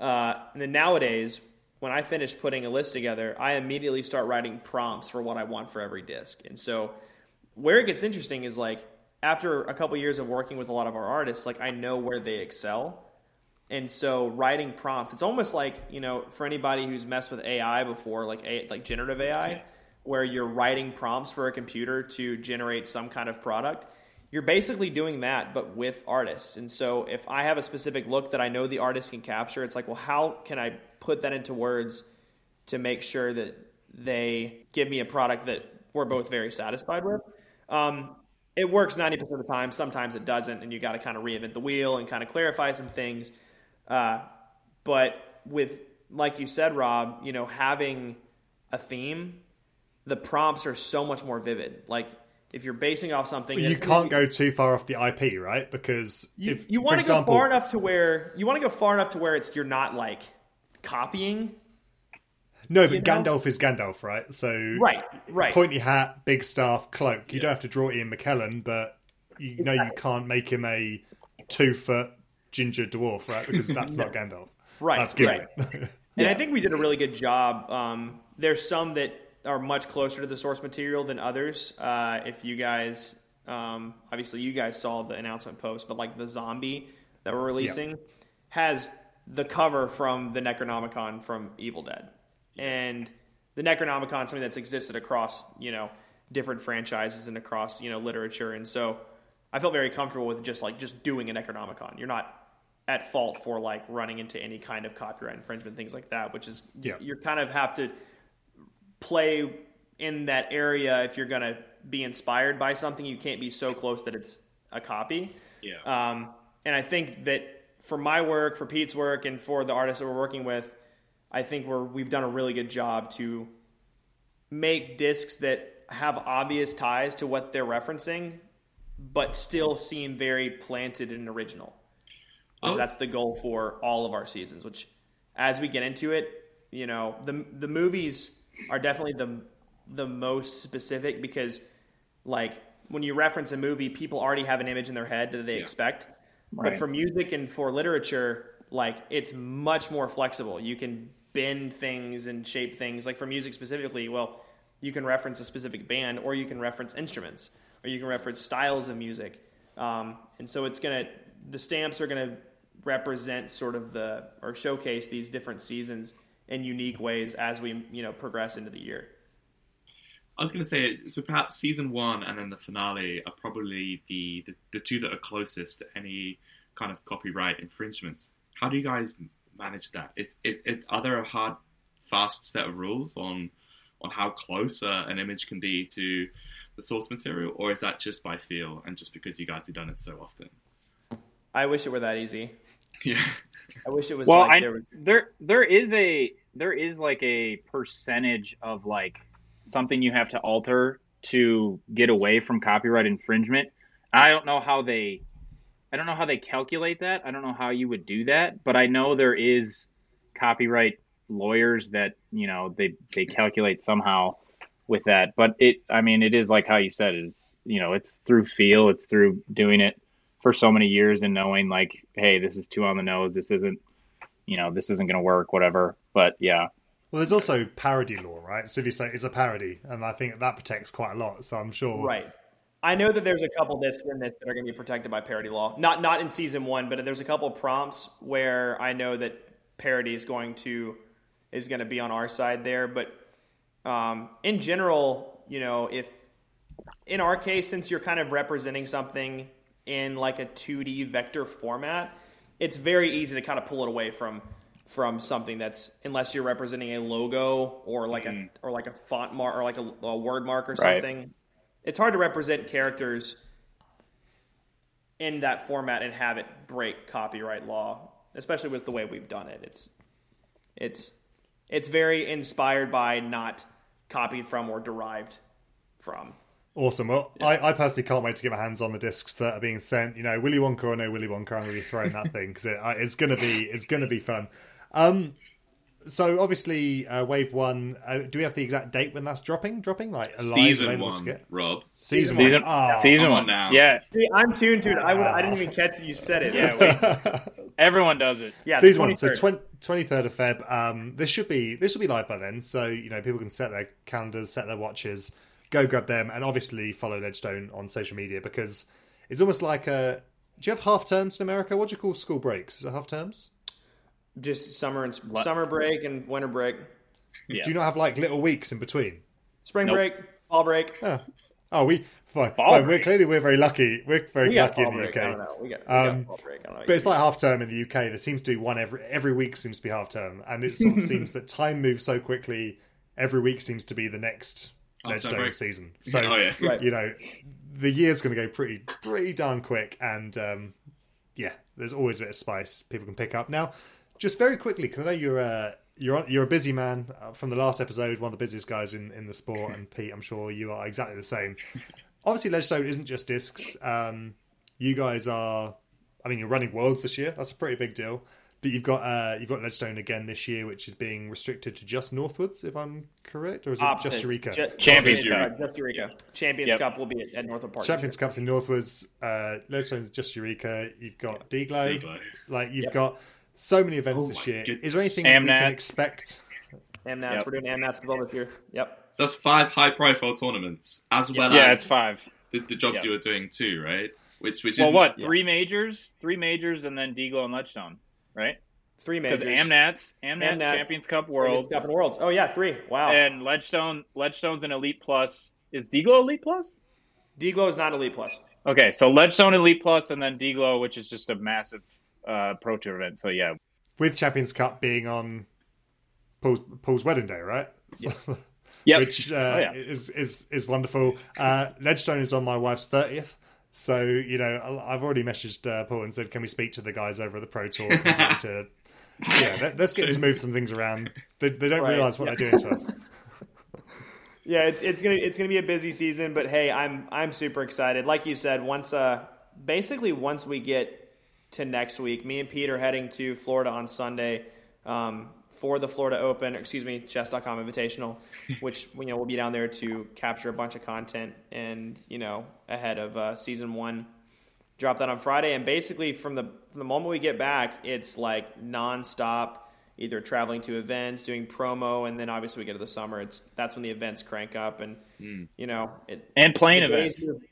Uh, and then nowadays, when I finish putting a list together, I immediately start writing prompts for what I want for every disc. And so where it gets interesting is like after a couple years of working with a lot of our artists, like I know where they excel. And so writing prompts, it's almost like, you know, for anybody who's messed with AI before, like a, like generative AI, where you're writing prompts for a computer to generate some kind of product. You're basically doing that, but with artists. And so if I have a specific look that I know the artist can capture, it's like, well, how can I put that into words to make sure that they give me a product that we're both very satisfied with? Um, it works 90% of the time. Sometimes it doesn't, and you got to kind of reinvent the wheel and kind of clarify some things. Uh, but with, like you said, Rob, you know, having a theme, the prompts are so much more vivid. Like if you're basing off something, You can't go too far off the IP, right? Because You, if you want to go far enough to where you want to go far enough to where it's you're not like copying. No, but you know? Gandalf is Gandalf, right? So Right, right. pointy hat, big staff, cloak. You don't have to draw Ian McKellen, but you know you can't make him a two foot ginger dwarf, right? Because that's [LAUGHS] not Gandalf. Right, That's Gimli. [LAUGHS] And I think we did a really good job. Um, there's some that are much closer to the source material than others. Uh, if you guys, um, obviously, you guys saw the announcement post, but like the zombie that we're releasing has the cover from the Necronomicon from Evil Dead, and the Necronomicon is something that's existed across you know different franchises and across you know literature, and so I felt very comfortable with just like just doing a Necronomicon. You're not at fault for like running into any kind of copyright infringement, things like that, which is Yeah. you kind of have to play in that area if you're going to be inspired by something. You can't be so close that it's a copy. Yeah. Um, and I think that for my work, for Pete's work, and for the artists that we're working with, I think we're we've done a really good job to make discs that have obvious ties to what they're referencing, but still seem very planted and original. Because oh. that's the goal for all of our seasons. Which, as we get into it, you know, the the movies are definitely the the most specific because, like, when you reference a movie, people already have an image in their head that they Yeah. expect. Right. But for music and for literature, like it's much more flexible. You can bend things and shape things. Like for music specifically, well, you can reference a specific band, or you can reference instruments, or you can reference styles of music. Um, and so it's gonna the stamps are gonna represent sort of the or showcase these different seasons in unique ways as we you know progress into the year. I was going to say, so perhaps season one and then the finale are probably the, the, the two that are closest to any kind of copyright infringements. How do you guys manage that? Is, is, is are there a hard, fast set of rules on on how close uh, an image can be to the source material, or is that just by feel and just because you guys have done it so often? I wish it were that easy. [LAUGHS] Yeah. I wish it was. Well, like I, there was, there there is a there is like a percentage of like something you have to alter to get away from copyright infringement. I don't know how they I don't know how they calculate that. I don't know how you would do that, but I know there is copyright lawyers that, you know, they they calculate somehow with that. But it I mean, it is like how you said it's, you know, it's through feel, it's through doing it for so many years and knowing like, hey, this is too on the nose, this isn't you know, this isn't going to work, whatever. But yeah, Well, there's also parody law, right? So if you say it's a parody, and I think that protects quite a lot. So I'm sure. right. I know that there's a couple this in this that are going to be protected by parody law. Not not in season one, but there's a couple prompts where I know that parody is going to is going to be on our side there. But um, in general, you know, if in our case, since you're kind of representing something in like a 2D vector format, it's very easy to kind of pull it away from from something that's unless you're representing a logo or like a or like a font mark or like a, a word mark or Right. something. It's hard to represent characters in that format and have it break copyright law, especially with the way we've done it. It's it's it's very inspired by not copied from or derived from. Awesome. Well, I, I personally can't wait to get my hands on the discs that are being sent. You know, Willy Wonka or no Willy Wonka, I'm going to be throwing that thing because it, it's going to be it's going to be fun. Um, so obviously, uh, Wave One. Uh, do we have the exact date when that's dropping? Dropping like alive, Season available to one, get? Rob. Season, season one. Oh, season one now. Yeah, See, I'm tuned to it. I, would, I didn't even catch that you said it. Yeah, [LAUGHS] everyone does it. yeah. season one. So 23rd. twenty third of Feb. Um, this should be this should be live by then. So you know people can set their calendars, set their watches, go grab them, and obviously follow Ledgestone on social media because it's almost like a. Do you have half terms in America? What do you call school breaks? Is it half terms? Just summer and summer break and winter break, Yeah. Do you not have like little weeks in between? spring Nope. break, fall break. Oh, oh we fine. Fall fine. We're clearly we're very lucky. We're very We lucky in the break. UK. We got, we Um, got fall break. I don't know. But it's like half term in the UK. There seems to be one every every week seems to be half term, and it sort of [LAUGHS] seems that time moves so quickly. Every week seems to be the next Half-term Ledgestone season. [LAUGHS] So oh yeah. Right. you know, the year's going to go pretty pretty darn quick, and um, yeah, there's always a bit of spice people can pick up. Now, just very quickly, because I know you're a you're you're a busy man uh, from the last episode, one of the busiest guys in in the sport, and [LAUGHS] Pete, I'm sure you are exactly the same. Obviously, Ledgestone isn't just discs. Um, you guys are, I mean, you're running Worlds this year. That's a pretty big deal. But you've got uh, you've got Ledgestone again this year, which is being restricted to just Northwoods, if I'm correct, or is it Opposite. just Eureka? Ju- Champions just, Cup. Just Eureka. Champions Yep. Cup will be at, at Northwood Park. Champions Cups in Northwoods, uh, Ledgestone's just Eureka. You've got D-Glow. D-Glow. Like you've Yep. got so many events Oh this year. goodness. Is there anything we Amnats. can expect? AmNats. Yep. We're doing AmNats as well this year. Yep. So that's five high-profile tournaments, as well Yeah, as it's five. the, the jobs Yeah. you were doing too, right? Which which Well, is what? yeah. Three majors, three majors, and then D-Glow and Ledgestone, right? Three Because majors. Amnats, Amnats, Amnat, Champions Cup Champions Worlds, Cup and Worlds. Oh yeah, three. Wow. and Ledgestone. Ledgestone's an Elite Plus. Is D-Glow Elite Plus? D-Glow is not Elite Plus. Okay, so Ledgestone Elite Plus, and then D-Glow, which is just a massive uh, pro tour event. So yeah, With Champions Cup being on Paul's, Paul's wedding day, right? Yes. [LAUGHS] yep. Which uh, Oh, yeah. is is is wonderful. Uh, Ledgestone is on my wife's thirtieth. So you know, I- I've already messaged uh, Paul and said, "Can we speak to the guys over at the Pro Tour Can we get [LAUGHS] to yeah, let, us get to move some things around. They, they don't Right, realize what yeah. they're doing to us. [LAUGHS] Yeah, it's it's gonna it's gonna be a busy season, but hey, I'm I'm super excited. Like you said, once uh basically once we get to next week, me and Pete are heading to Florida on Sunday um, for the Florida Open, or excuse me, Chess.com Invitational, [LAUGHS] which you know we'll be down there to capture a bunch of content and you know ahead of uh, season one. drop that on Friday, and basically from the from the moment we get back, it's like nonstop. Either traveling to events, doing promo, and then obviously we get to the summer. It's that's when the events crank up, and Mm. you know it. And playing the days events. move-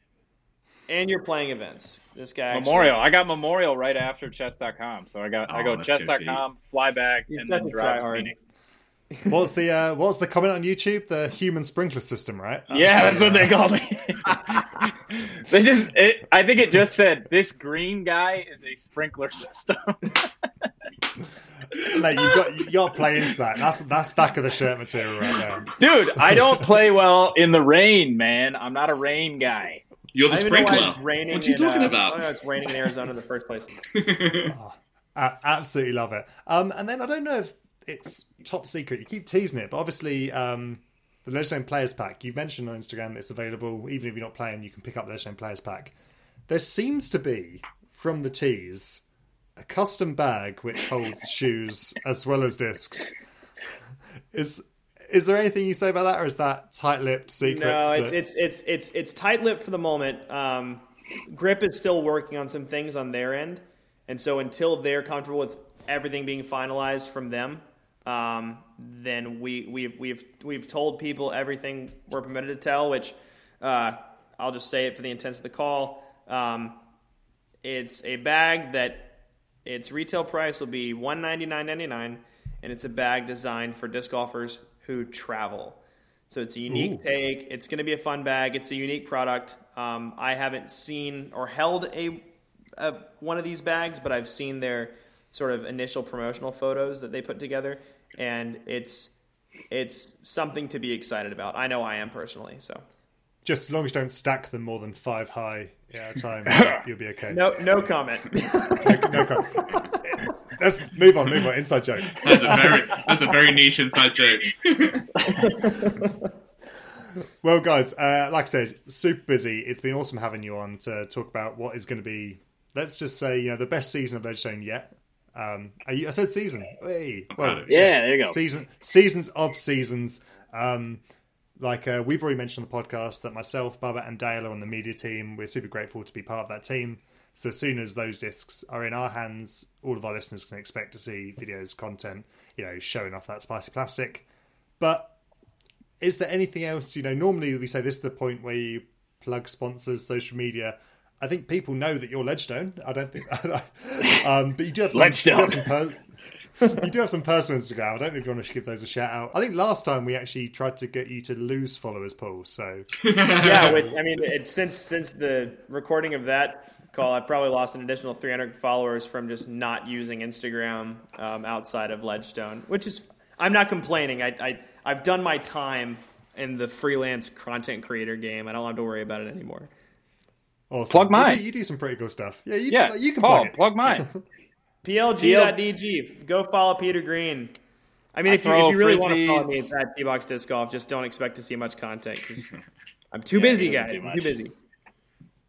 And you're playing events. This guy actually- Memorial. I got Memorial right after chess.com. So I got I Oh, go that's good for chess.com, fly back, You're and then drive to. Phoenix. [LAUGHS] What was the uh, what was the comment on YouTube? The human sprinkler system, right? That Yeah, that's what they called it. [LAUGHS] they just, it, I think it just said this green guy is a sprinkler system. [LAUGHS] Mate, you got you got to play into that. That's that's back of the shirt material right there. Dude, I don't play well in the rain, man. I'm not a rain guy. You're the I don't know why sprinkler. it's raining. What are you in, talking uh, about? I don't know it's raining in Arizona in the first place. [LAUGHS] A- absolutely love it. Um, and then I don't know if it's top secret. You keep teasing it, but obviously um, the Legendary Players Pack. You've mentioned on Instagram that it's available. Even if you're not playing, you can pick up the Legendary Players Pack. There seems to be from the tease a custom bag which holds shoes as well as discs. [LAUGHS] Is is there anything you say about that, or is that tight-lipped secrets? No, it's that- it's it's it's it's tight-lipped for the moment. Um, Grip is still working on some things on their end, and so until they're comfortable with everything being finalized from them, um, then we we've we've we've told people everything we're permitted to tell. Which uh, I'll just say it for the intents of the call. Um, it's a bag that its retail price will be one ninety nine ninety nine, and it's a bag designed for disc golfers who travel. So it's a unique Ooh. take. It's going to be a fun bag. It's a unique product. Um, I haven't seen or held a, a one of these bags, but I've seen their sort of initial promotional photos that they put together, and it's it's something to be excited about. I know I am personally. So just as long as you don't stack them more than five high at a time, [LAUGHS] you'll be okay. no no comment. [LAUGHS] no, no comment. Let's move on. Move on. Inside joke. That's a very that's a very niche inside joke. [LAUGHS] Well, guys, uh, like I said, super busy. It's been awesome having you on to talk about what is going to be, let's just say, you know, the best season of Legend yet. Um, I, I said season. Hey, well, of you. Yeah, there you go. season seasons of seasons. Um, like uh, we've already mentioned on the podcast that myself, Bubba, and Dale are on the media team. We're super grateful to be part of that team. So as soon as those discs are in our hands, all of our listeners can expect to see videos, content, you know, showing off that spicy plastic. But is there anything else? You know, normally we say this is the point where you plug sponsors, social media. I think people know that you're Ledgestone. I don't think, [LAUGHS] um, but you do have some. You do have some, per- [LAUGHS] you do have some personal Instagram. I don't know if you want to give those a shout out. I think last time we actually tried to get you to lose followers, Paul. So [LAUGHS] yeah, with, I mean, it, since since the recording of that call, I've probably lost an additional 300 followers from just not using Instagram um, outside of Ledgestone, which is I'm not complaining. I, I I've done my time in the freelance content creator game. I don't have to worry about it anymore. awesome. Plug You mine. do, you do some pretty cool stuff. Yeah, you, Yeah, you can Paul, plug it. [LAUGHS] plug mine. PLG.DG. Go follow Peter Green. I mean, I if you, if you really want to follow me at T-Box Disc Golf, just don't expect to see much content 'cause I'm too Yeah, busy, guys. [LAUGHS] do I'm too busy.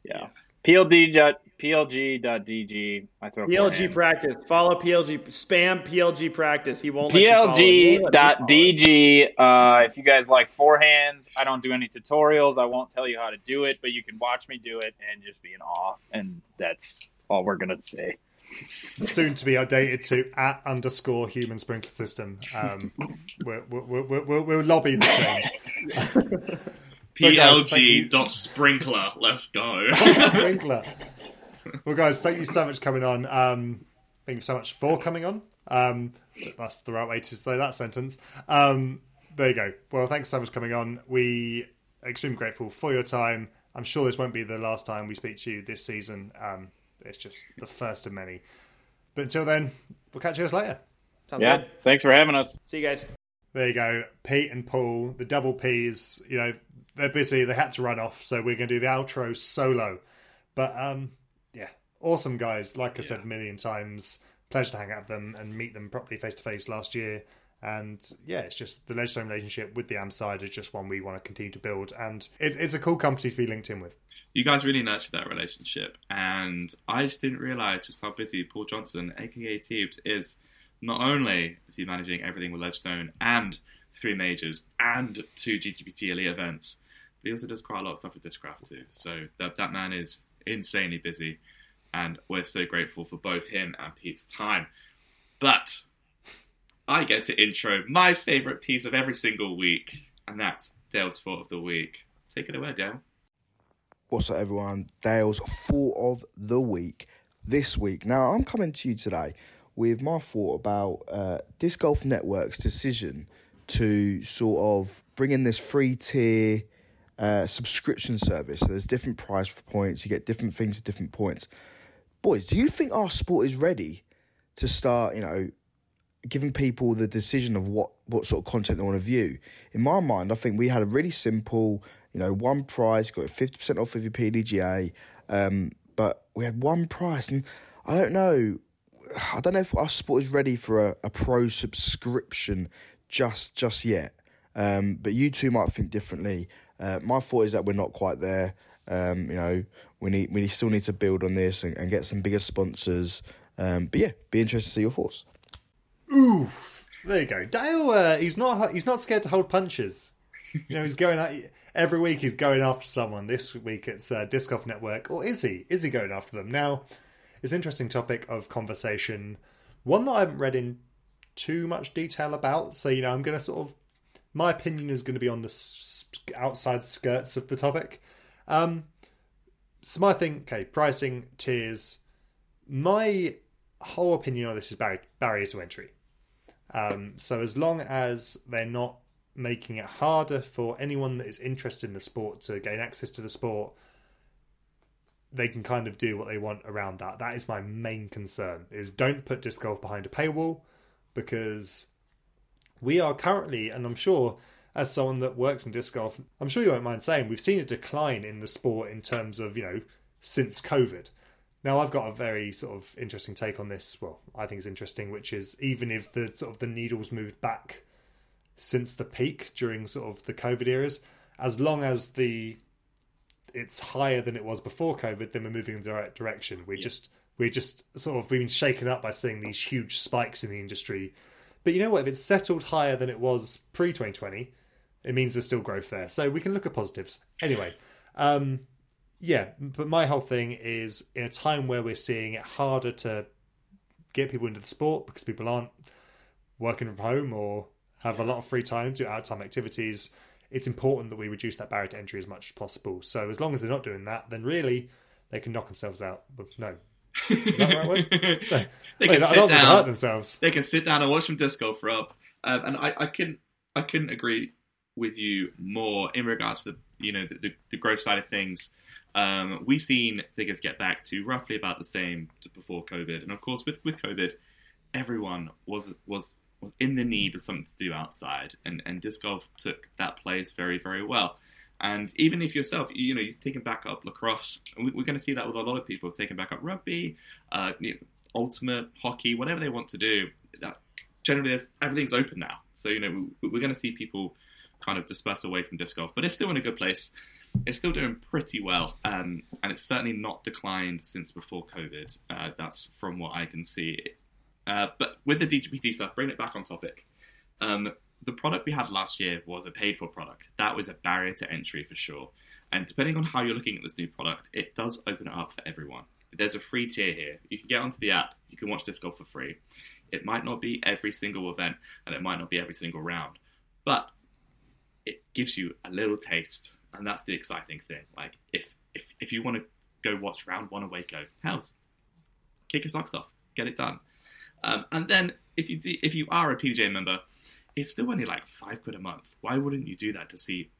Yeah. PLD dot PLG.DG. I throw PLG practice. Follow PLG. Spam PLG practice. He won't let you follow him. He won't let me PLG.DG. Uh, if you guys like forehands, I don't do any tutorials. I won't tell you how to do it, but you can watch me do it and just be in awe. And that's all we're gonna say. Soon to be updated to at underscore human sprinkler system. Um, we'll, we'll, we'll, we'll, we'll lobby the change. [LAUGHS] But guys, thank you. PLG dot sprinkler. Let's go. [LAUGHS] sprinkler. Well, guys, thank you so much for coming on. Um, thank you so much for coming on. Um, that's the right way to say that sentence. Um, there you go. Well, thanks so much for coming on. We are extremely grateful for your time. I'm sure this won't be the last time we speak to you this season. Um, it's just the first of many. But until then, we'll catch you guys later. Sounds Yeah. good. Thanks for having us. See you guys. There you go. Pete and Paul, the double P's, you know, they're busy. They had to run off, so we're going to do the outro solo. But um, yeah, awesome guys. Like I said a million times, pleasure to hang out with them and meet them properly face to face last year. And yeah, it's just the Ledgestone relationship with the Am side is just one we want to continue to build. And it, it's a cool company to be linked in with. you guys really nurtured that relationship, and I just didn't realize just how busy Paul Johnson, aka Tubes, is. Not only is he managing everything with Ledgestone and three majors and two DGPT elite events, but he also does quite a lot of stuff with Discraft too. So that that man is insanely busy. and we're so grateful for both him and Pete's time. But I get to intro my favourite piece of every single week, and that's Dale's Thought of the Week. Take it away, Dale. What's up, everyone? Dale's Thought of the Week this week. Now, I'm coming to you today with my thought about uh, Disc Golf Network's decision to sort of bring in this free tier uh, subscription service. So there's different price for points, you get different things at different points. Boys, do you think our sport is ready to start, you know, giving people the decision of what, what sort of content they want to view? In my mind, I think we had a really simple, you know, one price, got 50% off of your PDGA, um, but we had one price. And I don't know, I don't know if our sport is ready for a, a pro subscription just just yet. Um, but you two might think differently. Uh, my thought is that we're not quite there. Um, you know, we need we still need to build on this and, and get some bigger sponsors. Um, but yeah, be interested to see your thoughts. Ooh, there you go. Dale, uh, he's not he's not scared to hold punches. You know, he's going out every week. He's going after someone. This week it's uh, Disc Golf Network, or is he? Is he going after them now? It's an interesting topic of conversation. One that I haven't read in too much detail about. So you know, I'm going to sort of my opinion is going to be on the outside skirts of the topic. Um, so my thing, okay, pricing tiers. My whole opinion on this is barrier, to entry. Um, so as long as they're not making it harder for anyone that is interested in the sport to gain access to the sport, they can kind of do what they want around that. That is my main concern: is don't put disc golf behind a paywall because we are currently, and I'm sure as someone that works in disc golf, I'm sure you won't mind saying we've seen a decline in the sport in terms of you know since COVID. Now I've got a very sort of interesting take on this. Well, I think it's interesting, which is even if the sort of the needles moved back since the peak during sort of the COVID eras, as long as the it's higher than it was before COVID, then we're moving in the right direction. We yeah. just we're just sort of being shaken up by seeing these huge spikes in the industry. But you know what? If it's settled higher than it was pre 2020, it means there's still growth there. So we can look at positives. Anyway, um, yeah, but my whole thing is in a time where we're seeing it harder to get people into the sport because people aren't working from home or have a lot of free time to out time activities, it's important that we reduce that barrier to entry as much as possible. So as long as they're not doing that, then really they can knock themselves out. But no, is that the right way? they Wait, can sit down. Hurt themselves. They can sit down and watch some disc golf up. Um, and I, I can I couldn't agree with you more in regards to the, you know the, the, the growth side of things. Um, we've seen figures get back to roughly about the same before COVID, and of course with with COVID, everyone was was was in the need of something to do outside, and and disc golf took that place very very well. And even if yourself, you know, you're taking back up lacrosse, we're going to see that with a lot of people taking back up rugby, uh, you know, ultimate hockey, whatever they want to do. That generally, everything's open now. So you know, we're going to see people kind of disperse away from disc golf, but it's still in a good place. It's still doing pretty well, um, and it's certainly not declined since before COVID. Uh, that's from what I can see. Uh, but with the DGPT stuff, bring it back on topic. Um, the product we had last year was a paid for product. That was a barrier to entry for sure. And depending on how you're looking at this new product, it does open it up for everyone. There's a free tier here. You can get onto the app, you can watch disc golf for free. It might not be every single event and it might not be every single round, but it gives you a little taste, and that's the exciting thing. Like if if if you want to go watch round one of Waco, how's kick your socks off, get it done. Um, and then if you do, if you are a PDGA member, it's still only like five quid a month. Why wouldn't you do that to see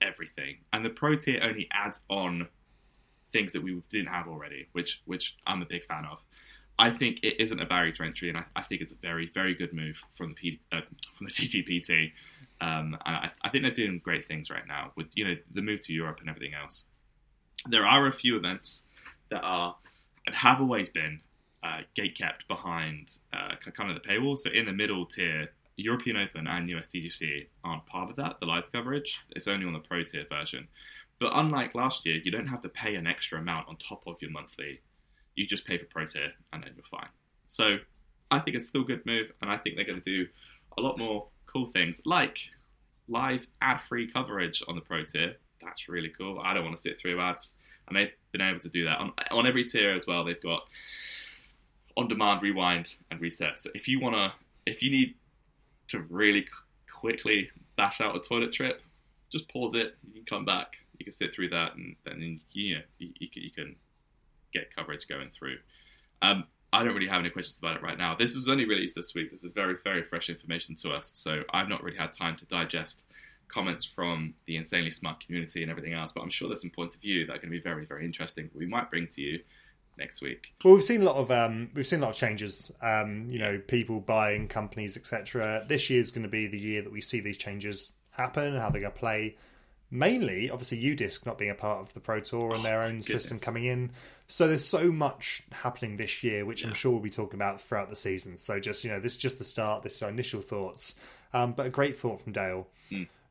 everything? And the pro tier only adds on things that we didn't have already, which which I'm a big fan of. I think it isn't a barrier to entry, and I, I think it's a very very good move from the P, uh, from the [LAUGHS] DGPT. Um, and I, I, think they're doing great things right now with you know the move to Europe and everything else. There are a few events that are and have always been uh, gate kept behind uh, kind of the paywall. So in the middle tier, European Open and USDGC aren't part of that, the live coverage. It's only on the pro tier version. But unlike last year, you don't have to pay an extra amount on top of your monthly. You just pay for pro tier and then you're fine. So I think it's still a good move, and I think they're going to do a lot more cool things like live ad free coverage on the pro tier. That's really cool. I don't want to sit through ads and they've been able to do that on on every tier as well. They've got on demand rewind and reset. So if you wanna, if you need to really quickly bash out a toilet trip, just pause it. You can come back. You can sit through that, and then you know you, you, can, you can get coverage going through. Um, I don't really have any questions about it right now. This is only released this week. This is very, very fresh information to us. So I've not really had time to digest comments from the insanely smart community and everything else. But I'm sure there's some points of view that are going to be very, very interesting. We might bring to you next week. Well, we've seen a lot of um, we've seen a lot of changes. Um, you know, people buying companies, etc. This year is going to be the year that we see these changes happen, how they're going to play. Mainly, obviously, UDisc not being a part of the Pro Tour and their own system coming in. So there's so much happening this year, which I'm sure we'll be talking about throughout the season. So just you know, this is just the start. This is our initial thoughts, um, but a great thought from Dale.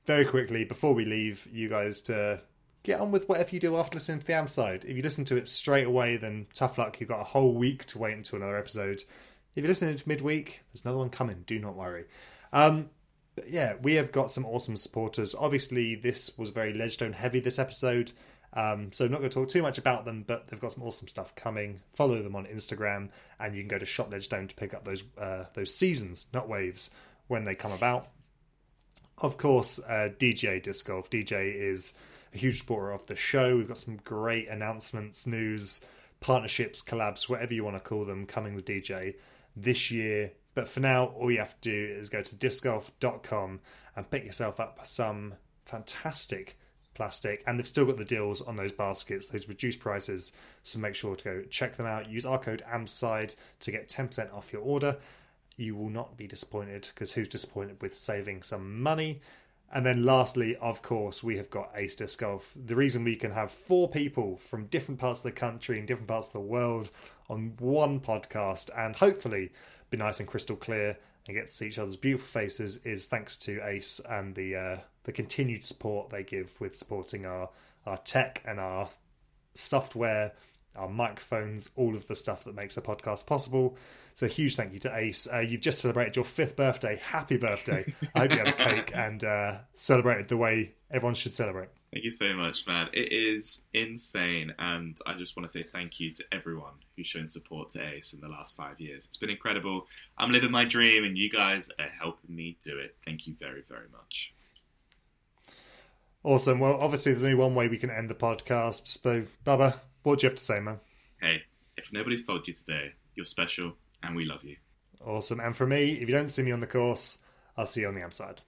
Very quickly before we leave, you guys to get on with whatever you do after listening to the Am side. If you listen to it straight away, then tough luck. You've got a whole week to wait until another episode. If you're listening to midweek, there's another one coming. Do not worry. Um, but yeah, we have got some awesome supporters. Obviously, this was very Ledgestone heavy this episode. Um, so I'm not going to talk too much about them, but they've got some awesome stuff coming. Follow them on Instagram, and you can go to Shop Ledgestone to pick up those uh, those seasons, not waves, when they come about. Of course, uh, DGA Disc Golf. DGA is a huge supporter of the show. We've got some great announcements, news, partnerships, collabs, whatever you want to call them, coming with DGA this year. But for now, all you have to do is go to discgolf.com and pick yourself up some fantastic plastic. And they've still got the deals on those baskets, those reduced prices. So make sure to go check them out. Use our code AMSIDE to get 10% off your order. You will not be disappointed because who's disappointed with saving some money? And then lastly, of course, we have got Ace Disc Golf. The reason we can have four people from different parts of the country and different parts of the world on one podcast and hopefully be nice and crystal clear and get to see each other's beautiful faces is thanks to Ace and the uh, the continued support they give with supporting our our tech and our software, our microphones, all of the stuff that makes a podcast possible. So huge thank you to Ace. Uh, you've just celebrated your fifth birthday. Happy birthday! I hope you had a cake [LAUGHS] and uh, celebrated the way everyone should celebrate. Thank you so much, man. It is insane, and I just want to say thank you to everyone who's shown support to Ace in the last five years. It's been incredible. I'm living my dream, and you guys are helping me do it. Thank you very, very much. Awesome. Well, obviously, there's only one way we can end the podcast. So, Bubba, what do you have to say, man? Hey, if nobody's told you today, you're special, and we love you. Awesome. And for me, if you don't see me on the course, I'll see you on the outside.